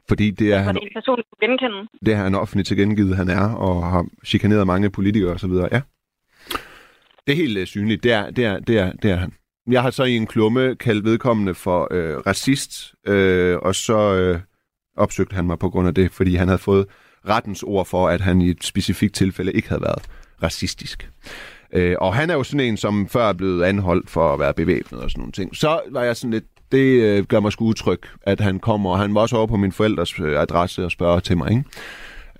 Fordi det er, Var han, det en person, du genkende? det har han offentligt tilkendegivet, han er, og har chikaneret mange politikere osv. Ja. Det er helt øh, synligt. Det er, det, er, det, er, det er han. Jeg har så i en klumme kaldt vedkommende for øh, racist, øh, og så øh, opsøgte han mig på grund af det, fordi han havde fået rettens ord for, at han i et specifikt tilfælde ikke havde været racistisk. Øh, og han er jo sådan en, som før er blevet anholdt for at være bevæbnet og sådan nogle ting. Så var jeg sådan lidt, det øh, gør mig sgu utryg, at han kommer, og han var også over på min forældres øh, adresse og spørger til mig, ikke?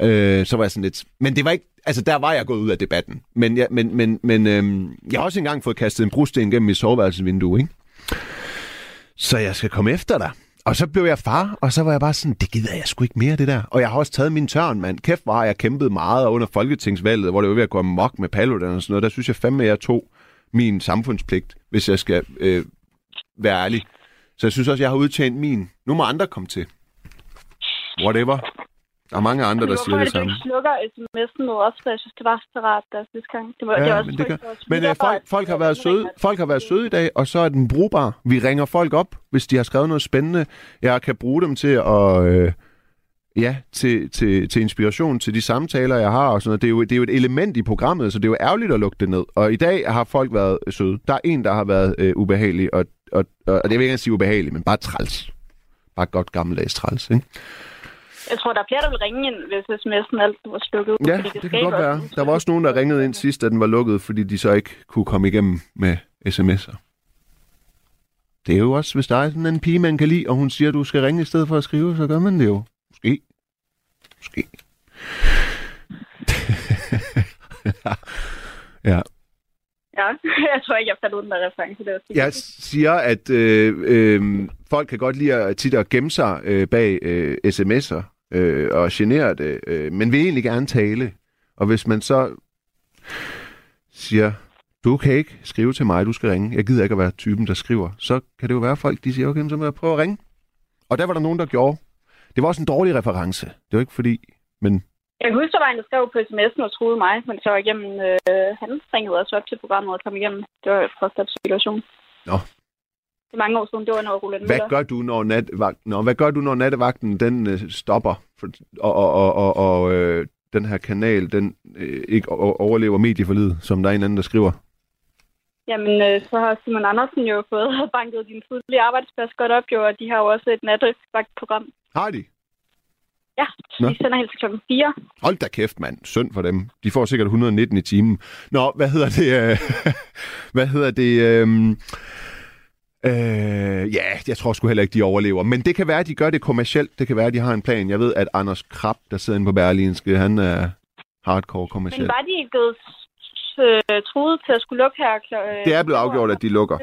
Øh, så var jeg sådan lidt... Men det var ikke... Altså, der var jeg gået ud af debatten. Men, ja, men, men, men øhm, jeg har også engang fået kastet en brusten gennem mit soveværelsesvindue, ikke? Så jeg skal komme efter dig. Og så blev jeg far, og så var jeg bare sådan, det gider jeg sgu ikke mere, det der. Og jeg har også taget min tørn, mand. Kæft var jeg kæmpet meget under folketingsvalget, hvor det var ved at gå amok med Paludan og sådan noget. Der synes jeg fandme, jeg tog min samfundspligt, hvis jeg skal øh, være ærlig. Så jeg synes også, jeg har udtjent min. Nu må andre komme til. Whatever. Der er mange andre, der siger er det samme. ikke slukker sms'en med os, for jeg synes, det var så rart der sidste gang. Det var, Ja, det var også men det os. Men øh, folk, folk, har været søde, folk har været søde i dag, og så er den brugbar. Vi ringer folk op, hvis de har skrevet noget spændende. Jeg kan bruge dem til at... Øh, ja, til, til, til inspiration til de samtaler, jeg har og sådan noget. Det er, jo, det er jo et element i programmet, så det er jo ærgerligt at lukke det ned. Og i dag har folk været søde. Der er en, der har været øh, ubehagelig, og, og, og, og det vil jeg ikke sige ubehagelig, men bare træls. Bare godt gammeldags træls, ikke? Jeg tror, der er flere, der vil ringe ind, hvis sms'en altid var slukket. Ja, fordi det kan godt være. Der var også nogen, der ringede ind sidst, da den var lukket, fordi de så ikke kunne komme igennem med sms'er. Det er jo også, hvis der er sådan en pige, man kan lide, og hun siger, at du skal ringe i stedet for at skrive, så gør man det jo. Måske. Måske. *laughs* ja. Ja, *laughs* jeg tror ikke, jeg fandt ud af den der reference. Det sikkert. Jeg siger, at øh, øh, folk kan godt lide at tit at gemme sig øh, bag øh, sms'er øh, og genere det, øh, men vil egentlig gerne tale. Og hvis man så siger, du kan ikke skrive til mig, du skal ringe, jeg gider ikke at være typen, der skriver, så kan det jo være, at folk de siger, okay, så må jeg prøve at ringe. Og der var der nogen, der gjorde. Det var også en dårlig reference. Det var ikke fordi, men Jeg kan huske, der var en, der skrev på sms'en og troede mig, men så var igennem, øh, han ringede også op til programmet og kom igennem. Det var en situation. Det er mange år siden, det var noget Roland Hvad Møller. gør du, når, nattevagten, Nå, hvad gør du, når nattevagten den øh, stopper, for, og, og, og, og, og øh, den her kanal, den øh, ikke overlever medieforlidet, som der er en anden, der skriver? Jamen, øh, så har Simon Andersen jo fået *laughs* banket din tidlige arbejdsplads godt op, jo, og de har jo også et nattevagtprogram. Har de? Ja, Nå. de sender helt til klokken 4. Hold da kæft, mand. Synd for dem. De får sikkert 119 i timen. Nå, hvad hedder det? Øh, *laughs* hvad hedder det? Øh, øh, ja, jeg tror sgu heller ikke, de overlever. Men det kan være, at de gør det kommercielt. Det kan være, at de har en plan. Jeg ved, at Anders Krab, der sidder inde på Berlinske, han er hardcore Men kommercielt. var de ikke blevet øh, truet til at skulle lukke her? Øh, Det er blevet afgjort, at de lukker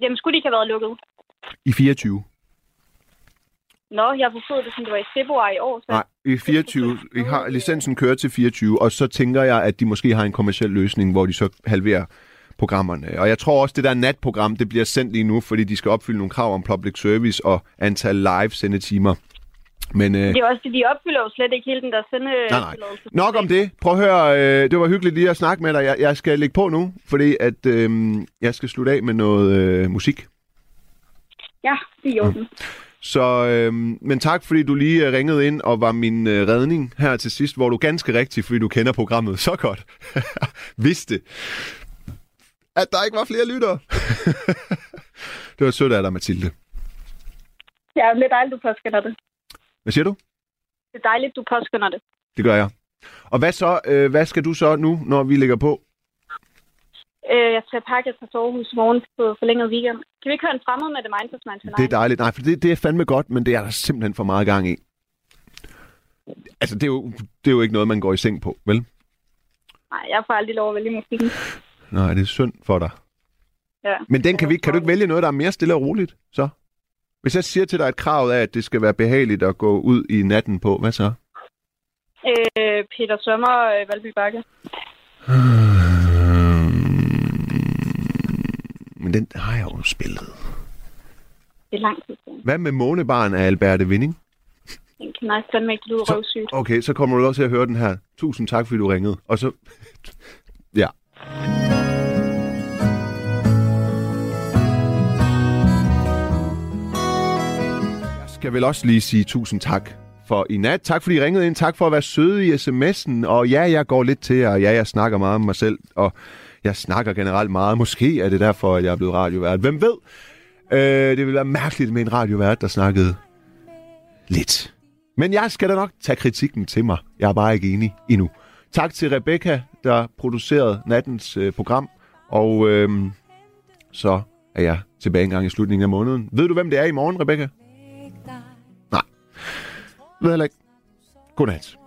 Jamen, skulle de ikke have været lukket? i 24. Nå, jeg forstod det, som det var i februar i år. Så Nej, i 24. I har, licensen kører til 24, og så tænker jeg, at de måske har en kommersiel løsning, hvor de så halverer programmerne. Og jeg tror også, det der natprogram, det bliver sendt lige nu, fordi de skal opfylde nogle krav om public service og antal live sendetimer. Men øh, Det er også det, de opfylder jo slet ikke hele den der sende... nej, nej. Nok om det. Prøv at høre, øh, det var hyggeligt lige at snakke med dig. Jeg, jeg skal lægge på nu, fordi at øh, jeg skal slutte af med noget øh, musik. Ja, det er jo den. Så, øh, men tak, fordi du lige øh, ringede ind og var min øh, redning her til sidst, hvor du ganske rigtigt, fordi du kender programmet *laughs* så godt, vidste, at der ikke var flere lyttere. *laughs* det var sødt af dig, Mathilde. Ja, det er dejligt, du påskynder det. Hvad siger du? Det er dejligt, du påskynder det. Det gør jeg. Og hvad så? Øh, hvad skal du så nu, når vi lægger på? Øh, jeg skal pakke sovehus i morgen på forlænget weekend. Kan vi ikke høre en fremmed med det Mindfulness Man Det er dejligt. Nej, for det, det er fandme godt, men det er der simpelthen for meget gang i. Altså, det er, jo, det er jo ikke noget, man går i seng på, vel? Nej, jeg får aldrig lov at vælge musikken. Nej, det er synd for dig. Ja. Men den kan, vi, kan du ikke vælge noget, der er mere stille og roligt, så? Hvis jeg siger til dig, at kravet er, at det skal være behageligt at gå ud i natten på, hvad så? Øh, Peter Sommer, øh, Valby Bakke. *sighs* Men den har jeg jo spillet. Det er lang tid siden. Hvad med Månebarn af Alberte Vinding? Den kan jeg fandme ikke lyde røvsygt. Okay, så kommer du også til at høre den her. Tusind tak, fordi du ringede. Og så... *laughs* Ja. Skal vel også lige sige tusind tak for i nat. Tak fordi I ringede ind. Tak for at være søde i sms'en. Og ja, jeg går lidt til jer. Ja, jeg snakker meget om mig selv. Og jeg snakker generelt meget. Måske er det derfor, at jeg er blevet radiovært. Hvem ved? Øh, det ville være mærkeligt med en radiovært, der snakkede lidt. Men jeg skal da nok tage kritikken til mig. Jeg er bare ikke enig endnu. Tak til Rebecca, der producerede nattens øh, program. Og øh, så er jeg tilbage en gang i slutningen af måneden. Ved du, hvem det er i morgen, Rebecca? Ved heller ikke. Godnat.